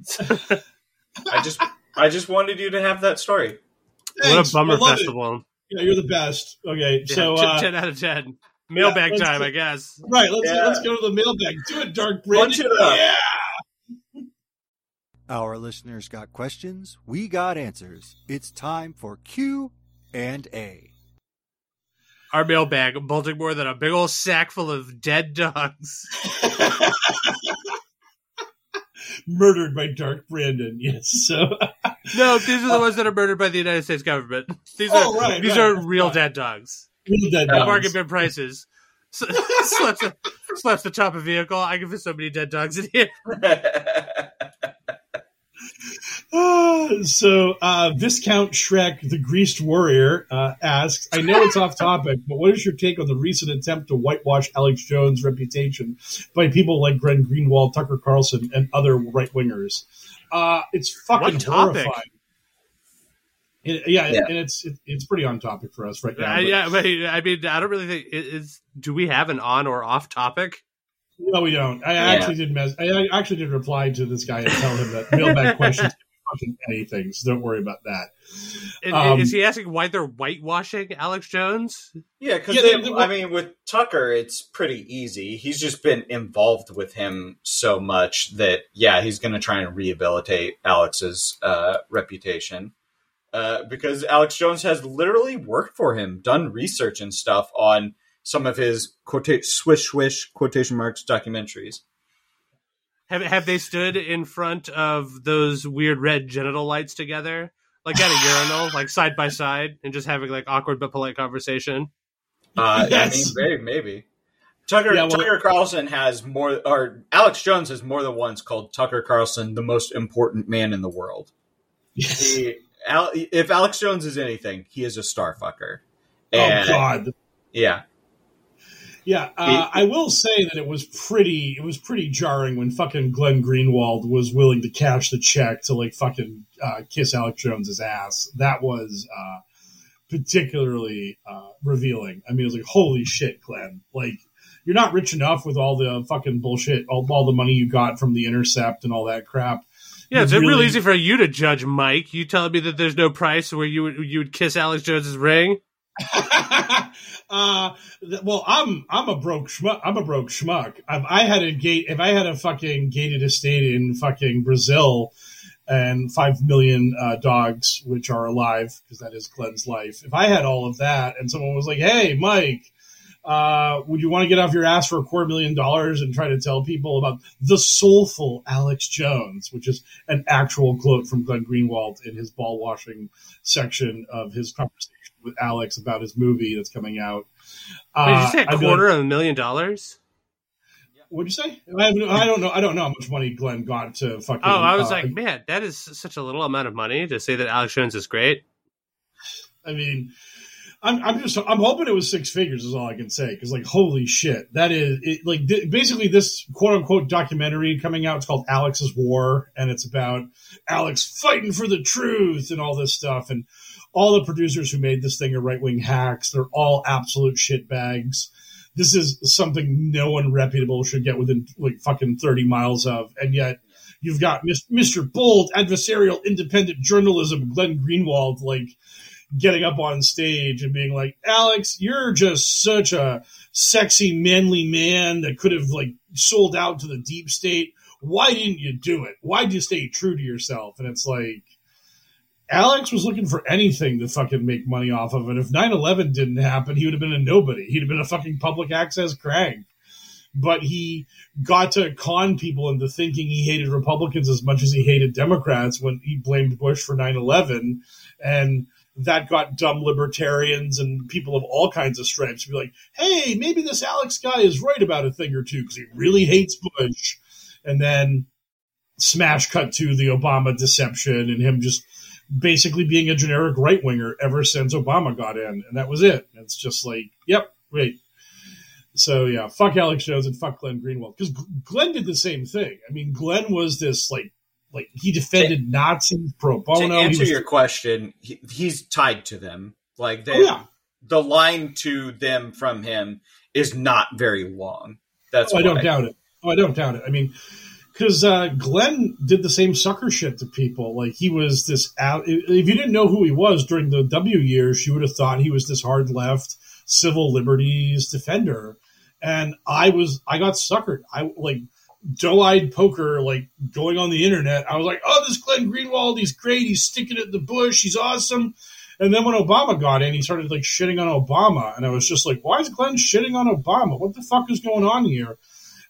I just I just wanted you to have that story. What a bummer I love it. festival. Yeah, you're the best. Okay, Yeah, so t- uh, ten out of ten. Mailbag let's time, go- I guess. right, let's Yeah. let's go to the mailbag. Do it, Dark Punch Brandon. it up. Yeah. Our listeners got questions, we got answers. It's time for Q and A. Our mailbag bulging more than a big old sack full of dead dogs. Murdered by Dark Brandon. Yes. So No, these are the ones that are murdered by the United States government. These are Oh, right, these right. are real Right. dead dogs. Real dead dogs. bargain bin prices. S- slaps, the, slaps the top of vehicle. I can fit so many dead dogs in here. So uh, Viscount Shrek, the Greased Warrior, uh, asks, "I know it's off topic, but what is your take on the recent attempt to whitewash Alex Jones' reputation by people like Glenn Greenwald, Tucker Carlson, and other right wingers? Uh, it's fucking topic? horrifying." It- yeah, Yeah. and it's it, it's pretty on topic for us right now. But- yeah, but I mean, I don't really think it is. Do we have an on or off topic? No, we don't. I Yeah. actually did. Mess- I I actually did reply to this guy and tell him that mailbag questions can be fucking anything. So don't worry about that. And- Um, is he asking why they're whitewashing Alex Jones? Yeah, because Yeah, they- they- I mean, with Tucker, it's pretty easy. He's just been involved with him so much that yeah, he's going to try and rehabilitate Alex's uh, reputation. Uh, because Alex Jones has literally worked for him, done research and stuff on some of his quote swish swish quotation marks documentaries. Have have they stood in front of those weird red genital lights together, like at a urinal, like side by side, and just having like awkward but polite conversation? Uh, Yes. I mean, maybe, maybe. Tucker Yeah, well- Tucker Carlson has more, or Alex Jones has more than once called Tucker Carlson the most important man in the world. Yes. He, Al, if Alex Jones is anything, he is a star fucker. Oh God. Yeah, Yeah, uh, I will say that it was pretty. It was pretty jarring when fucking Glenn Greenwald was willing to cash the check to like fucking uh, kiss Alex Jones's ass. That was uh, particularly uh, revealing. I mean, it was like, holy shit, Glenn! Like, you're not rich enough with all the fucking bullshit, all, all the money you got from the Intercept and all that crap. Yeah, it's You real really- easy for you to judge, Mike. You telling me that there's no price where you would you would kiss Alex Jones's ring? uh, well, I'm I'm a broke schmuck. I'm a broke schmuck. If I had a gate, if I had a fucking gated estate in fucking Brazil, and five million uh, dogs which are alive because that is Glenn's life. If I had all of that, and someone was like, "Hey, Mike." Uh, would you want to get off your ass for a quarter million dollars and try to tell people about the soulful Alex Jones, which is an actual quote from Glenn Greenwald in his ball washing section of his conversation with Alex about his movie that's coming out. Wait, did you say Uh, a I'd quarter like, of a million dollars? What'd you say? I, have I don't know. I don't know how much money Glenn got to fucking. Oh, I was uh, like, man, that is such a little amount of money to say that Alex Jones is great. I mean, I'm, I'm just, I'm hoping it was six figures is all I can say. Cause like, holy shit, that is it, like, th- basically this quote unquote documentary coming out. It's called Alex's War and it's about Alex fighting for the truth and all this stuff. And all the producers who made this thing are right wing hacks. They're all absolute shitbags. This is something no one reputable should get within like fucking 30 miles of. And yet you've got Mr. Bold, adversarial, independent journalism, Glenn Greenwald, like, getting up on stage and being like, Alex, you're just such a sexy, manly man that could have like sold out to the deep state. Why didn't you do it? Why did you stay true to yourself? And it's like, Alex was looking for anything to fucking make money off of it. If 9 11 didn't happen, he would have been a nobody. He'd have been a fucking public access crank. But he got to con people into thinking he hated Republicans as much as he hated Democrats when he blamed Bush for 9 11. And that got dumb libertarians and people of all kinds of stripes to be like, hey, maybe this Alex guy is right about a thing or two because he really hates Bush. And then smash cut to the Obama deception and him just basically being a generic right winger ever since Obama got in. And that was it. It's just like, yep, wait. So yeah, fuck Alex Jones and fuck Glenn Greenwald because Glenn did the same thing. I mean, Glenn was this like like he defended Nazis pro bono. to answer was- your question, he, he's tied to them. Like they, Oh, yeah. the line to them from him is not very long. That's oh, I don't doubt it. Oh, I don't doubt it. I mean, because uh, Glenn did the same sucker shit to people. Like he was this. out- If you didn't know who he was during the W years, you would have thought he was this hard left civil liberties defender. And I was, I got suckered. I like doe-eyed poker, like going on the internet. I was like, oh, this Glenn Greenwald, he's great. He's sticking at the bush. He's awesome. And then when Obama got in, he started like shitting on Obama. And I was just like, why is Glenn shitting on Obama? What the fuck is going on here?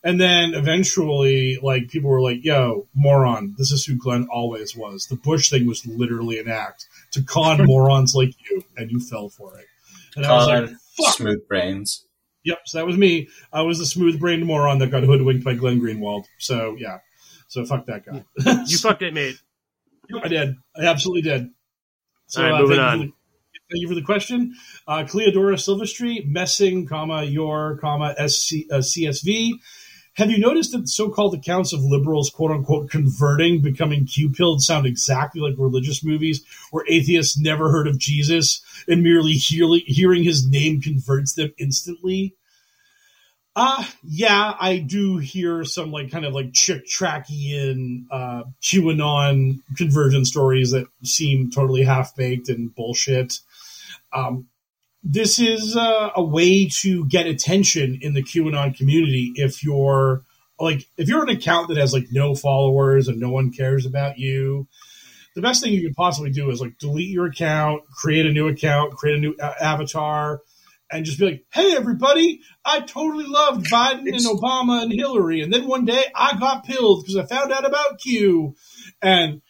And then eventually, like, people were like, yo, moron, this is who Glenn always was. The Bush thing was literally an act to con morons like you, and you fell for it. And I was like, fuck. Smooth brains. Yep, so that was me. I was the smooth brained moron that got hoodwinked by Glenn Greenwald. So yeah, so fuck that guy. You fucked it, mate. I did. I absolutely did. So All right, uh, moving thank, on. You for the, thank you for the question, uh, Cleodora Silvestri, Messing, comma your, comma SC, uh, CSV. Have you noticed that so-called accounts of liberals, quote unquote, converting, becoming Q-pilled, sound exactly like religious movies where atheists never heard of Jesus and merely hear, hearing his name converts them instantly? Uh, yeah, I do hear some like kind of like chick trackian uh, QAnon conversion stories that seem totally half baked and bullshit. Um, this is uh, a way to get attention in the QAnon community if you're like if you're an account that has like no followers and no one cares about you. The best thing you can possibly do is like delete your account, create a new account, create a new a- avatar, and just be like, "Hey, everybody! I totally loved Biden and Obama and Hillary, and then one day I got pilled because I found out about Q." And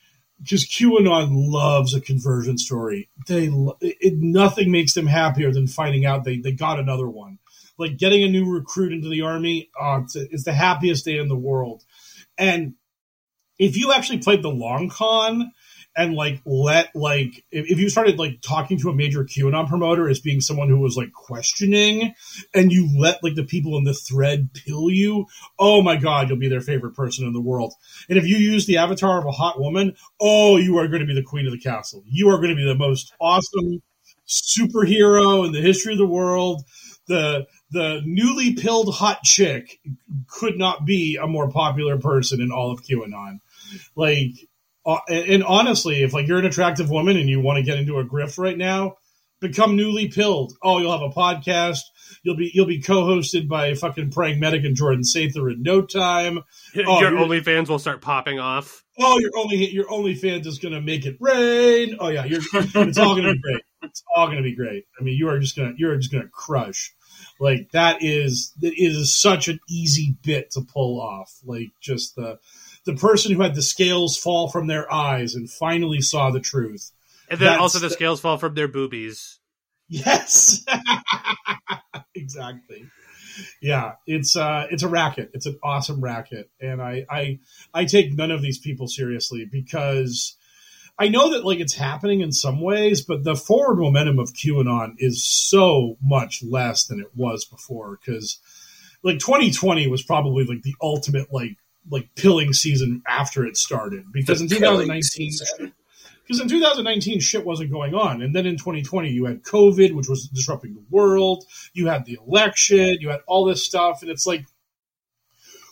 just QAnon loves a conversion story. They it, nothing makes them happier than finding out they they got another one. Like getting a new recruit into the army, uh, it's, it's the happiest day in the world. And if you actually played the long con and like let like if, if you started like talking to a major QAnon promoter as being someone who was like questioning and you let like the people in the thread pill you, oh my god, you'll be their favorite person in the world. And if you use the avatar of a hot woman, oh, you are going to be the queen of the castle. You are going to be the most awesome superhero in the history of the world. The the newly pilled hot chick could not be a more popular person in all of QAnon. Like, Uh, and, and honestly, if like you're an attractive woman and you want to get into a grift right now, become newly pilled. Oh, you'll have a podcast. You'll be you'll be co-hosted by fucking praying medic and Jordan Sather in no time. Oh, Your OnlyFans will start popping off. oh, your only your OnlyFans is gonna make it rain. Oh yeah, you're it's all gonna be great. It's all gonna be great. I mean, you are just gonna you're just gonna crush. Like that is that is such an easy bit to pull off. Like just the the person who had the scales fall from their eyes and finally saw the truth. And then That's also the scales fall from their boobies. Yes, exactly. Yeah, it's uh, it's a racket. It's an awesome racket, and I, I I take none of these people seriously because I know that like it's happening in some ways, but the forward momentum of QAnon is so much less than it was before. Because like 2020 was probably like the ultimate like like pilling season after it started. Because in The pilling 2019, because in 2019 shit wasn't going on. And then in 2020 you had covid which was disrupting the world. You had the election. You had all this stuff. And it's like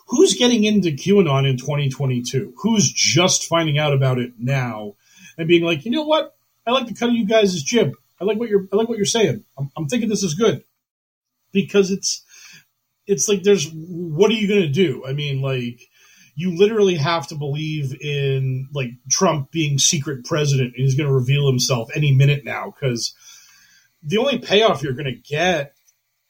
who's getting into qanon in 2022 who's just finding out about it now and being like you know what? I like the cut of you guys' jib. I like what you're i like what you're saying. I'm, I'm thinking this is good. Because it's it's like there's what are you going to do? I mean like you literally have to believe in like Trump being secret president and he's going to reveal himself any minute now because the only payoff you're going to get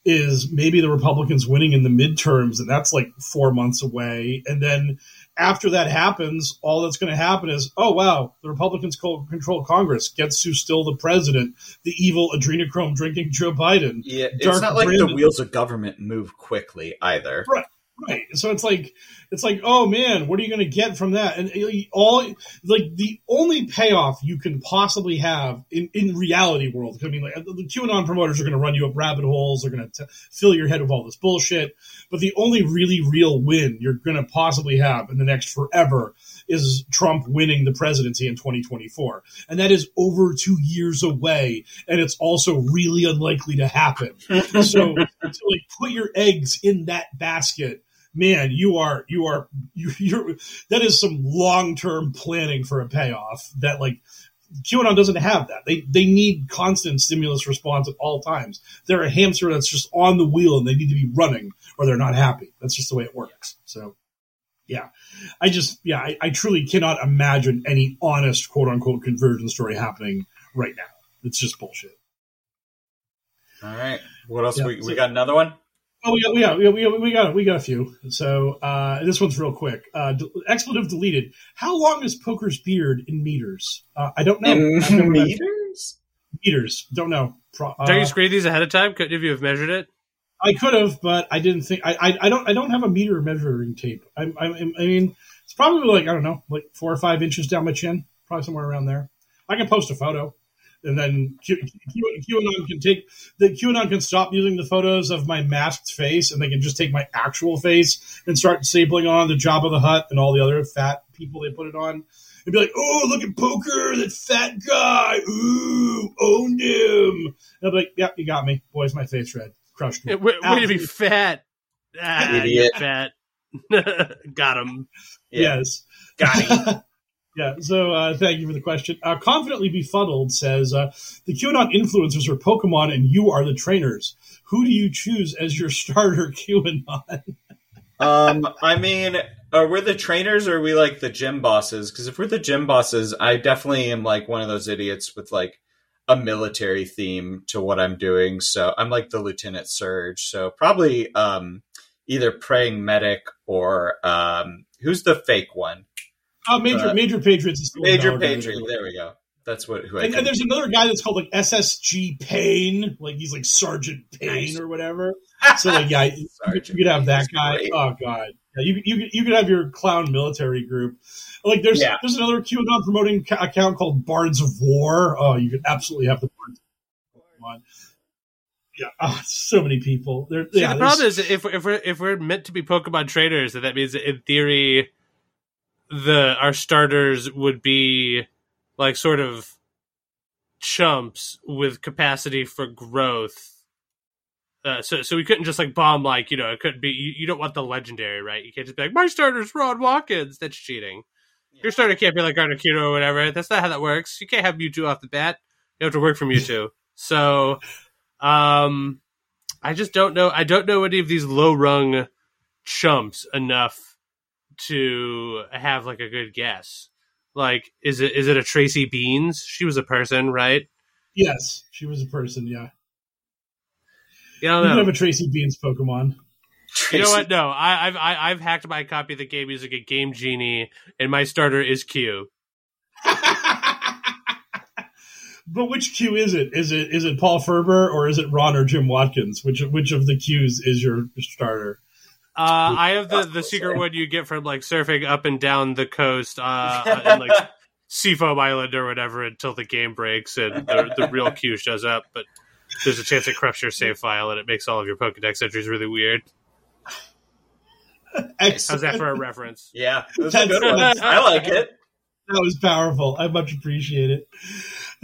is maybe the Republicans winning in the midterms and that's like 4 months away. And then after that happens all that's going to happen is oh wow the Republicans control Congress. Gets to still the president? The evil adrenochrome drinking Joe Biden. Yeah, it's Dark not like Brandon- the wheels of government move quickly either. Right. Right. So it's like it's like, oh man, what are you going to get from that? And uh, all like the only payoff you can possibly have in in reality world. I mean, like uh, the QAnon promoters are going to run you up rabbit holes. They're going to fill your head with all this bullshit. But the only really real win you're going to possibly have in the next forever is Trump winning the presidency in 2024, and that is over two years away, and it's also really unlikely to happen. so, to like put your eggs in that basket man you are you are you, you're that is some long-term planning for a payoff that like QAnon doesn't have that. They they need constant stimulus response at all times. They're a hamster that's just on the wheel and they need to be running or they're not happy. That's just the way it works. So yeah. I just yeah, I, I truly cannot imagine any honest quote unquote conversion story happening right now. It's just bullshit. All right. What else? Yeah, we, we got another one? Oh, we got, we got, we got, we got, we got a few. So uh, this one's real quick. Uh, d- expletive deleted. How long is Poker's beard in meters? Uh, I don't know. In I've never met- meters? meters. Don't know. Pro- Don't you uh, screen these ahead of time? Couldn't you have measured it? I could have, but I didn't think. I, I, I don't. I don't have a meter measuring tape. I, I, I mean, it's probably like I don't know, like four or five inches down my chin, probably somewhere around there. I can post a photo, and then Q, Q, QAnon can take the QAnon can stop using the photos of my masked face, and they can just take my actual face and start stapling on the Jabba the Hutt and all the other fat people they put it on. And be like, oh, look at Poker, that fat guy. Ooh, owned him. And I'll be like, yep, you got me. Boy's my face red. Crushed me. Yeah, Way, way to be fat. Ah, Idiot. fat. Got him. Yes. Got it. yeah. So uh, thank you for the question. Uh, Confidently befuddled says uh, the QAnon influencers are Pokemon, and you are the trainers. Who do you choose as your starter QAnon? Um, I mean, are we the trainers or are we like the gym bosses? Because if we're the gym bosses, I definitely am like one of those idiots with like a military theme to what I'm doing. So I'm like the Lieutenant Surge. So probably um, either praying medic or um, who's the fake one? Uh, Major Uh, Major Patriots is Major valid. Patriot. There we go. That's what who I And, think. and there's another guy that's called like SSG Payne, like he's like Sergeant Payne Nice. or whatever. So like, yeah, you, Sergeant you could have that guy. great. Oh god, yeah, you you you could have your clown military group. Like there's Yeah. there's another QAnon promoting ca- account called Bards of War. Oh, you could absolutely have the Bards of War. Yeah, oh, so many people. There, See, yeah, the problem is if we're, if we're if we're meant to be Pokemon trainers, then that means in theory, the our starters would be like sort of chumps with capacity for growth. Uh, so so we couldn't just like bomb like you know it couldn't be you, you don't want the legendary right? You can't just be like my starter's Ron Watkins that's cheating. Your starter can't be like Articuno or whatever. That's not how that works. You can't have Mewtwo off the bat. You have to work for Mewtwo. So um I just don't know. I don't know any of these low rung chumps enough to have like a good guess. Like, is it is it a Tracy Beanz? She was a person, right? yes, she was a person. Yeah, You you don't could know. have a Tracy Beanz Pokemon. You know what? No, I, I've I, I've hacked my copy of the game using a Game Genie, and my starter is Q. But which Q is it? Is it is it Paul Furber or is it Ron or Jim Watkins? Which which of the Qs is your starter? Uh, I have the the secret one you get from like surfing up and down the coast, uh, in, like Seafoam Island or whatever, until the game breaks and the, the real Q shows up. But there's a chance it corrupts your save file and it makes all of your Pokedex entries really weird. How's that for a reference? yeah, those are That's- good ones. I like it. That was powerful. I much appreciate it.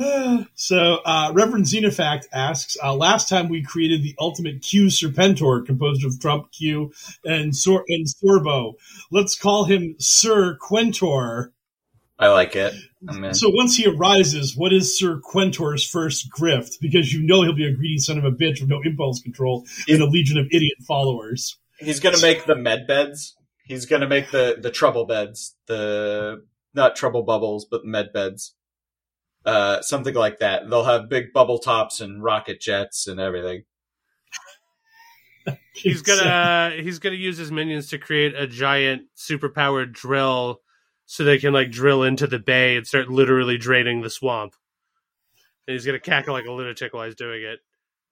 So, uh, Reverend Xenofact asks, uh, last time we created the ultimate Q Serpentor composed of Trump Q and, Sor- and Sorbo. Let's call him Sir Quentor. I like it. So once he arises, what is Sir Quentor's first grift? Because you know he'll be a greedy son of a bitch with no impulse control and a legion of idiot followers. He's gonna make the med beds. He's gonna make the the trouble beds. The not trouble bubbles, but med beds. Uh, something like that. They'll have big bubble tops and rocket jets and everything. He's gonna he's gonna use his minions to create a giant superpowered drill, so they can like drill into the bay and start literally draining the swamp. And he's gonna cackle like a lunatic while he's doing it.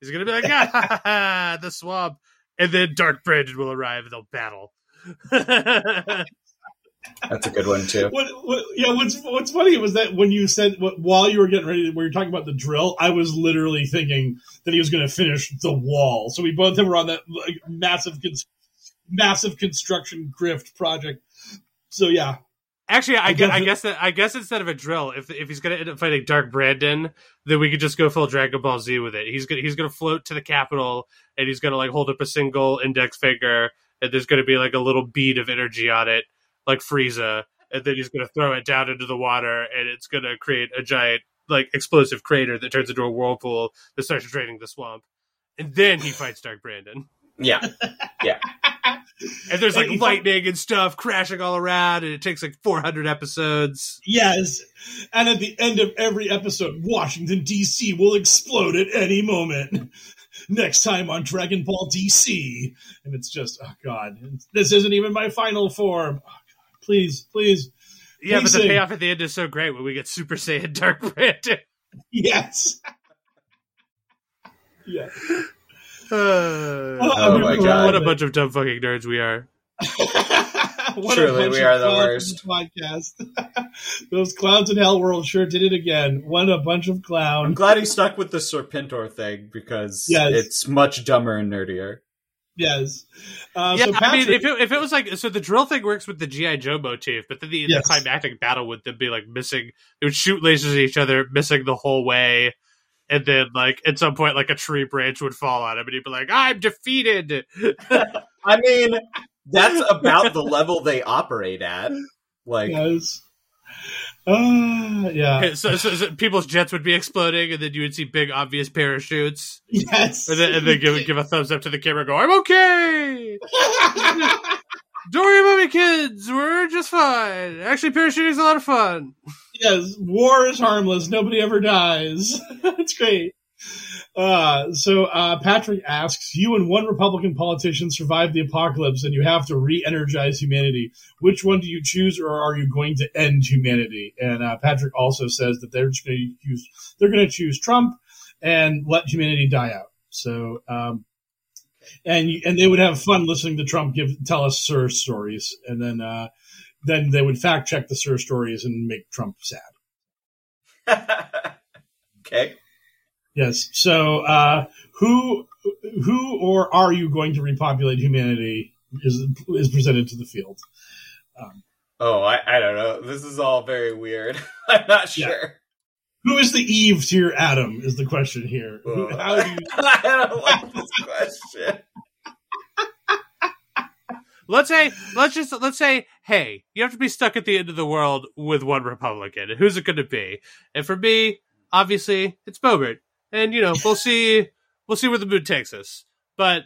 He's gonna be like, ah, ha, ha, ha, the swamp, and then Dark Brandon will arrive and they'll battle. That's a good one too. What, what, yeah, what's what's funny was that when you said what, while you were getting ready, when you were talking about the drill, I was literally thinking that he was going to finish the wall. So we both were on that like, massive, massive construction grift project. So yeah, Actually, I, I guess, I guess- guess that I guess instead of a drill, if if he's gonna end up fighting Dark Brandon, then we could just go full Dragon Ball Z with it. He's gonna he's gonna float to the capital and he's gonna like hold up a single index finger, and there's gonna be like a little bead of energy on it, like Frieza, and then he's gonna throw it down into the water, and it's gonna create a giant like explosive crater that turns into a whirlpool that starts draining the swamp, and then he fights Dark Brandon. Yeah, yeah. And there's like lightning and stuff crashing all around, and it takes like 400 episodes. yes. And at the end of every episode, Washington D.C. will explode at any moment. Next time on Dragon Ball DC, and it's just oh god, this isn't even my final form. Oh, God. Please, please, Yeah, but the payoff at the end is so great when we get Super Saiyan Dark Brandon. yes. Yeah. Uh, Oh my God. What a bunch of dumb fucking nerds we are. What a Truly, bunch we of are the clowns in this Podcast. Those clowns in Hell World sure did it again. What a bunch of clowns! I'm clowns. glad he stuck with the Serpentor thing because Yes. it's much dumber and nerdier. Yes. Uh, yeah, so I mean, if it, if it was like so, the drill thing works with the GI Joe motif, but then the, Yes. the climactic battle would then be like missing. They would shoot lasers at each other, missing the whole way, and then like at some point, like a tree branch would fall on him, and he'd be like, "I'm defeated." I mean, that's about the level they operate at. Like, yes. Uh, yeah. so, so, so people's jets would be exploding, and then you would see big, obvious parachutes, Yes. and then, and then give give a thumbs up to the camera, and go, "I'm okay." Don't worry about me, kids. We're just fine. Actually, parachuting is a lot of fun. yes. War is harmless. Nobody ever dies. That's great. Uh, so uh, Patrick asks, "You and one Republican politician survived the apocalypse, and you have to re-energize humanity. Which one do you choose, or are you going to end humanity?" And uh, Patrick also says that they're going to use they're going to choose Trump and let humanity die out. So, um, and and they would have fun listening to Trump give tell us Sir stories, and then uh, then they would fact check the Sir stories and make Trump sad. okay. Yes. So, uh, who who or are you going to repopulate humanity is is presented to the field. Um, Oh, I, I don't know. This is all very weird. I'm not Yeah. sure. who is the Eve to your Adam? Is the question here. Who, how do you? I don't like this question. Let's say, let's just let's say, hey, you have to be stuck at the end of the world with one Republican. Who's it going to be? And for me, obviously, it's Boebert. And you know, we'll see, we'll see where the mood takes us. But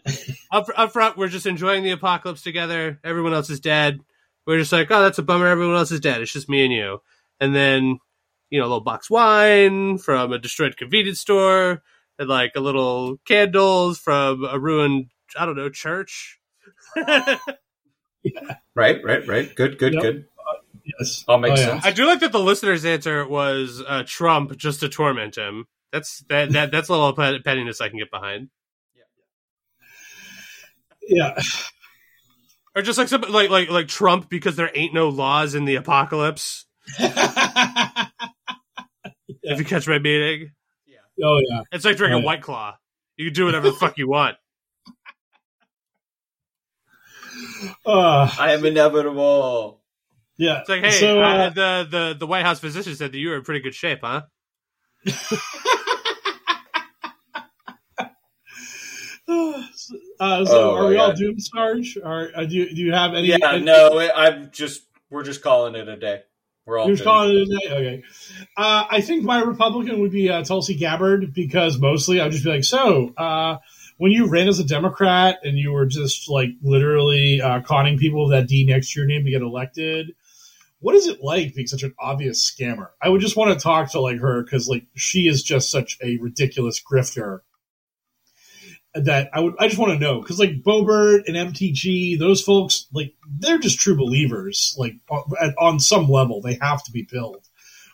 up up front, we're just enjoying the apocalypse together. Everyone else is dead. We're just like, oh, that's a bummer. Everyone else is dead. It's just me and you. And then, you know, a little box wine from a destroyed convenience store, and like a little candles from a ruined, I don't know, church. Right, right, right. Good, good, Yep. good. Yes. All makes Oh, yeah. sense. I do like that the listener's answer was uh, Trump just to torment him. That's that, that that's a little pet- pettiness I can get behind. Yeah. Yeah. Or just like some, like like like Trump because there ain't no laws in the apocalypse. If you catch my meaning, Yeah. Oh yeah. it's like drinking Oh, yeah. White Claw. You can do whatever the fuck you want. Uh, I am inevitable. yeah. It's like, hey, So, uh, uh, the the the White House physician said that you were in pretty good shape, huh? uh, so Oh, are we all God. doomed, Sarge? Or uh, do you, do you have any? Yeah, any- no, I'm just we're just calling it a day. We're all You're just calling it a day? Okay. Uh, I think my Republican would be uh, Tulsi Gabbard because mostly I'd just be like, so uh, when you ran as a Democrat and you were just like literally uh, conning people with that D next to your name to get elected, what is it like being such an obvious scammer? I would just want to talk to like her because like she is just such a ridiculous grifter that I would I just want to know because like Boebert and MTG, those folks like they're just true believers. Like on, on some level, they have to be pilled.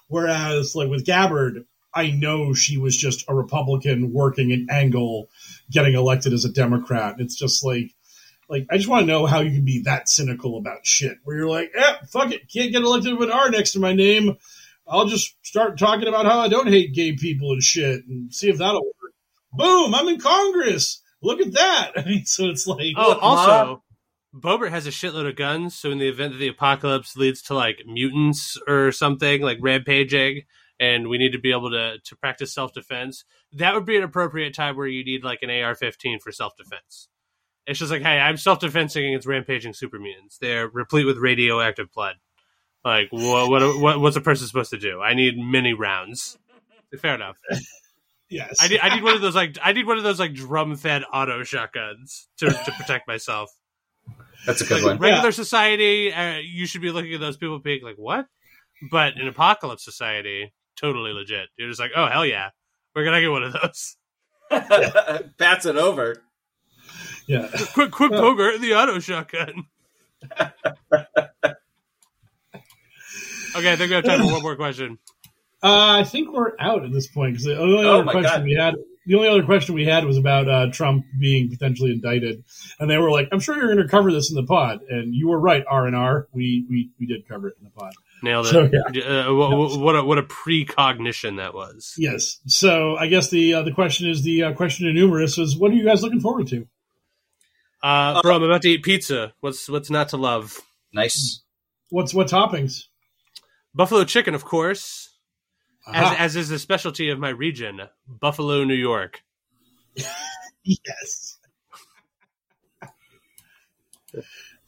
Whereas like with Gabbard, I know she was just a Republican working an angle, getting elected as a Democrat. It's just like. Like, I just want to know how you can be that cynical about shit. Where you're like, eh, fuck it, can't get elected with an R next to my name. I'll just start talking about how I don't hate gay people and shit, and see if that'll work boom, I'm in Congress. Look at that. I mean, so it's like, Oh, look, also, Boebert has a shitload of guns, so in the event that the apocalypse leads to like mutants or something, like rampaging, and we need to be able to to practice self defense, that would be an appropriate time where you need like an AR fifteen for self defense. It's just like, hey, I'm self defensing against rampaging super mutants. They're replete with radioactive blood. Like, what, what, what what's a person supposed to do? I need many rounds. Fair enough. Yes. I need I need one of those like I need one of those like drum fed auto shotguns to to protect myself. That's a good one. Regular society, uh, you should be looking at those people being like, "What?" But in apocalypse society, totally legit. You're just like, "Oh hell yeah, we're gonna get one of those." Bats it over. yeah. quick, quick, Bogart, the auto shotgun. okay, I think we have time for one more question. Uh, I think we're out at this point because the only Oh other my question God. we had the only other question we had was about uh, Trump being potentially indicted, and they were like, "I'm sure you're going to cover this in the pod," and you were right. R and R, we we we did cover it in the pod. Nailed it. So, yeah. uh, what, what a what a precognition that was. Yes. So I guess the uh, the question is the uh, question to numerous is what are you guys looking forward to? Uh, bro, I'm about to eat pizza. What's what's not to love? Nice. What's what toppings? Buffalo chicken, of course, Aha. As, as is the specialty of my region, Buffalo, New York. yes.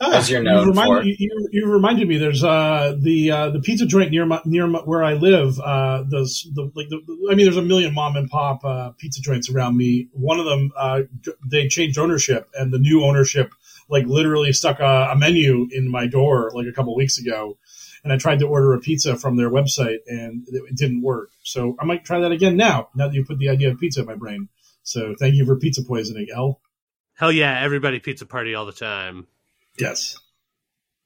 As you're Ah, known you reminded, for. You, you, you reminded me. There's uh, the uh, the pizza joint near my, near my, where I live. Uh, those the like the, I mean, there's a million mom and pop uh, pizza joints around me. One of them, uh, they changed ownership, and the new ownership like literally stuck a, a menu in my door like a couple weeks ago. And I tried to order a pizza from their website, and it, it didn't work. So I might try that again now. Now that you put the idea of pizza in my brain. So thank you for pizza poisoning, L. Hell yeah, everybody pizza party all the time. Yes.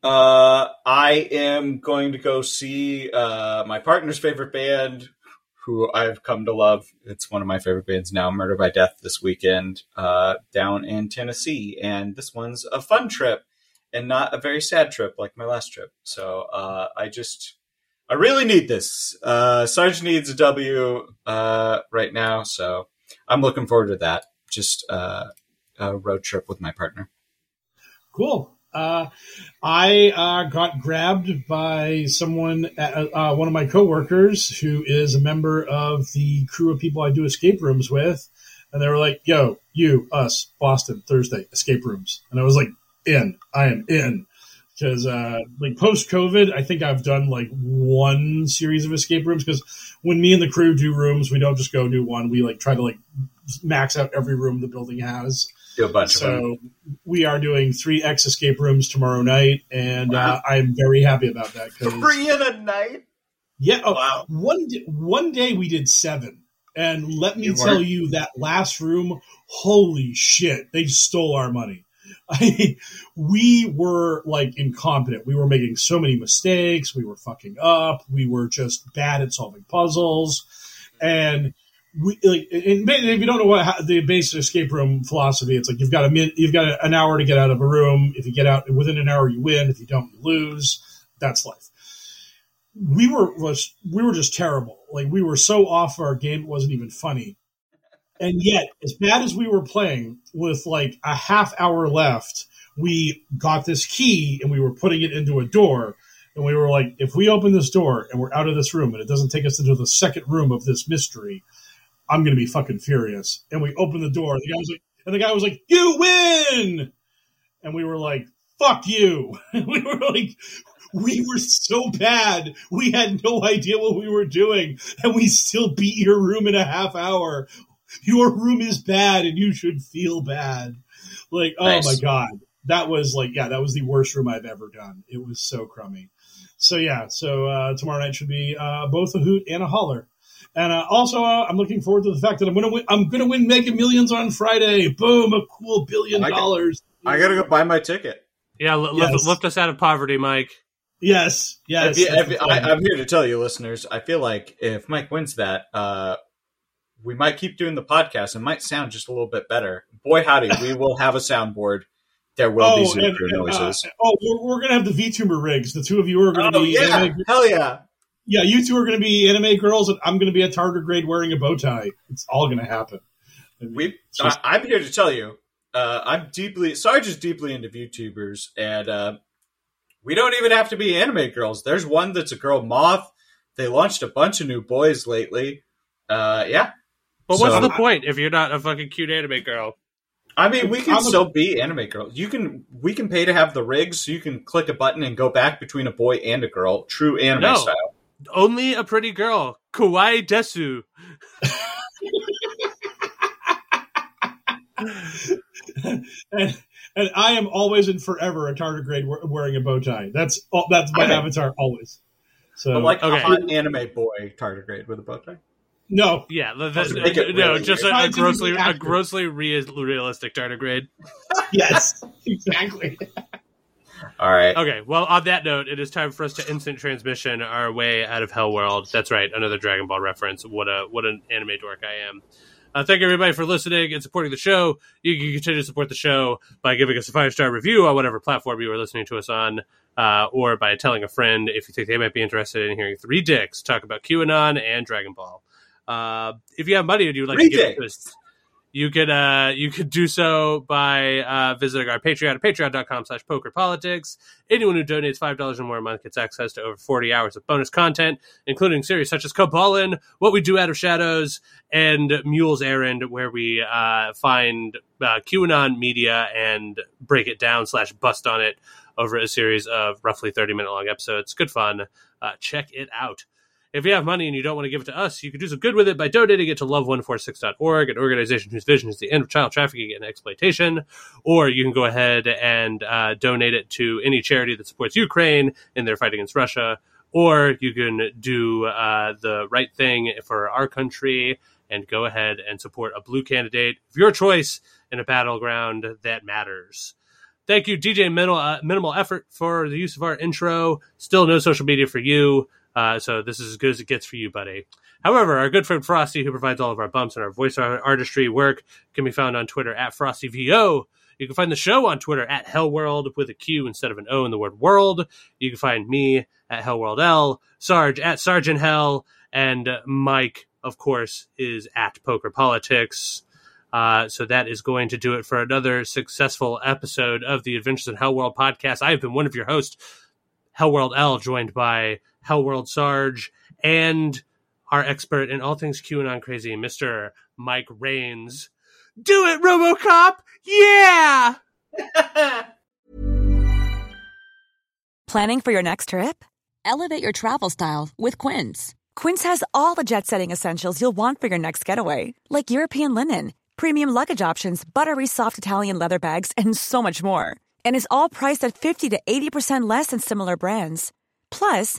Uh, I am going to go see uh, my partner's favorite band, who I've come to love. It's one of my favorite bands now, Murder by Death, this weekend uh, down in Tennessee. And this one's a fun trip and not a very sad trip like my last trip. So uh, I just, I really need this. Uh, Sarge needs a W uh, right now. So I'm looking forward to that. Just uh, a road trip with my partner. Cool. Uh, I uh, got grabbed by someone, uh, uh, one of my coworkers, who is a member of the crew of people I do escape rooms with, and they were like, "Yo, you, us, Boston, Thursday, escape rooms," and I was like, "In, I am in." Because uh, like post COVID, I think I've done like one series of escape rooms. Because when me and the crew do rooms, we don't just go do one. We like try to like max out every room the building has. Do a bunch of them. So we are doing three X escape rooms tomorrow night, and uh, I'm very happy about that. Three in a night? yeah, oh, one d- one day we did seven, and let me You tell weren't- you that last room, holy shit, they stole our money. I, we were like incompetent. We were making so many mistakes. We were fucking up. We were just bad at solving puzzles, and we like. And if you don't know what how, the basic escape room philosophy, it's like you've got a min, you've got an hour to get out of a room. If you get out within an hour, you win. If you don't, you lose. That's life we were was we were just terrible. Like we were so off our game, it wasn't even funny. And yet, as bad as we were playing, with like a half hour left, we got this key and we were putting it into a door. And we were like, if we open this door and we're out of this room and it doesn't take us into the second room of this mystery, I'm going to be fucking furious. And we opened the door. And the guy was like, and the guy was like, you win. And we were like, fuck you. We were like, we were so bad. We had no idea what we were doing, and we still beat your room in a half hour. Your room is bad, and you should feel bad. Like, oh Nice. my god, that was like, yeah, that was the worst room I've ever done. It was so crummy. So yeah, so uh, tomorrow night should be uh, both a hoot and a holler. And uh, also, uh, I'm looking forward to the fact that I'm gonna win. I'm gonna win Mega Millions on Friday. Boom, a cool billion I got- dollars. I gotta go buy my ticket. Yeah, li- Yes. lift, lift us out of poverty, Mike. Yes, yes. If you- if- I, I'm here to tell you, listeners. I feel like if Mike wins that, uh, we might keep doing the podcast. It might sound just a little bit better. Boy, howdy, we will have a soundboard. There will be and- zero and, uh, noises. oh, we're, we're gonna have the VTuber rigs. The two of you are gonna Oh be yeah, anime, hell yeah! yeah. You two are gonna be anime girls, and I'm gonna be a tardigrade wearing a bow tie. It's all gonna happen. We, just- I, I'm here to tell you, uh, I'm deeply Sarge is deeply into VTubers, and uh, we don't even have to be anime girls. There's one that's a girl moth. They launched a bunch of new boys lately. Uh, yeah, But what's So- the point if you're not a fucking cute anime girl? I mean, we can I'm a- still be anime girls. You can, we can pay to have the rigs, so you can click a button and go back between a boy and a girl, true anime No. style. Only a pretty girl, kawaii desu. and, and I am always and forever a tardigrade we- wearing a bow tie. That's all, that's my Okay. avatar always. So But like Okay. a hot anime boy tardigrade with a bow tie. No, Yeah, the, To the- make it no, really just a, a grossly a Accurate. grossly rea- realistic tardigrade. yes, exactly. All right. Okay, well, on that note, it is time for us to instant transmission our way out of Hell World. That's right, another Dragon Ball reference. What a what an anime dork I am. Uh, thank everybody for listening and supporting the show. You can continue to support the show by giving us a five star review on whatever platform you are listening to us on, uh, or by telling a friend if you think they might be interested in hearing three dicks talk about QAnon and Dragon Ball. Uh, if you have money and you'd like Three to give it to us, you could uh, you could do so by uh, visiting our Patreon at patreon.com slash poker politics. Anyone who donates five dollars or more a month gets access to over forty hours of bonus content, including series such as Kabbalin, What We Do Out of Shadows, and Mule's Errand, where we uh, find uh, QAnon media and break it down slash bust on it over a series of roughly thirty minute long episodes. Good fun. Uh, check it out. If you have money and you don't want to give it to us, you can do some good with it by donating it to love146.org, an organization whose vision is the end of child trafficking and exploitation. Or you can go ahead and uh, donate it to any charity that supports Ukraine in their fight against Russia. Or you can do uh, the right thing for our country and go ahead and support a blue candidate of your choice in a battleground that matters. Thank you, DJ Minimal, uh, Minimal Effort, for the use of our intro. Still no social media for you. Uh, so this is as good as it gets for you, buddy. However, our good friend Frosty, who provides all of our bumps and our voice artistry work, can be found on Twitter at FrostyVO. You can find the show on Twitter at Hellworld with a Q instead of an O in the word world. You can find me at HellworldL, Sarge at Sergeant Hell, and Mike, of course, is at Poker Politics. Uh, so that is going to do it for another successful episode of the Adventures in Hellworld podcast. I have been one of your hosts, Hellworld L, joined by Hellworld Sarge and our expert in all things QAnon crazy, Mr. Mike Rains. Do it, Robocop! Yeah! Planning for your next trip? Elevate your travel style with Quince. Quince has all the jet setting essentials you'll want for your next getaway, like European linen, premium luggage options, buttery soft Italian leather bags, and so much more. And is all priced at 50 to 80% less than similar brands. Plus,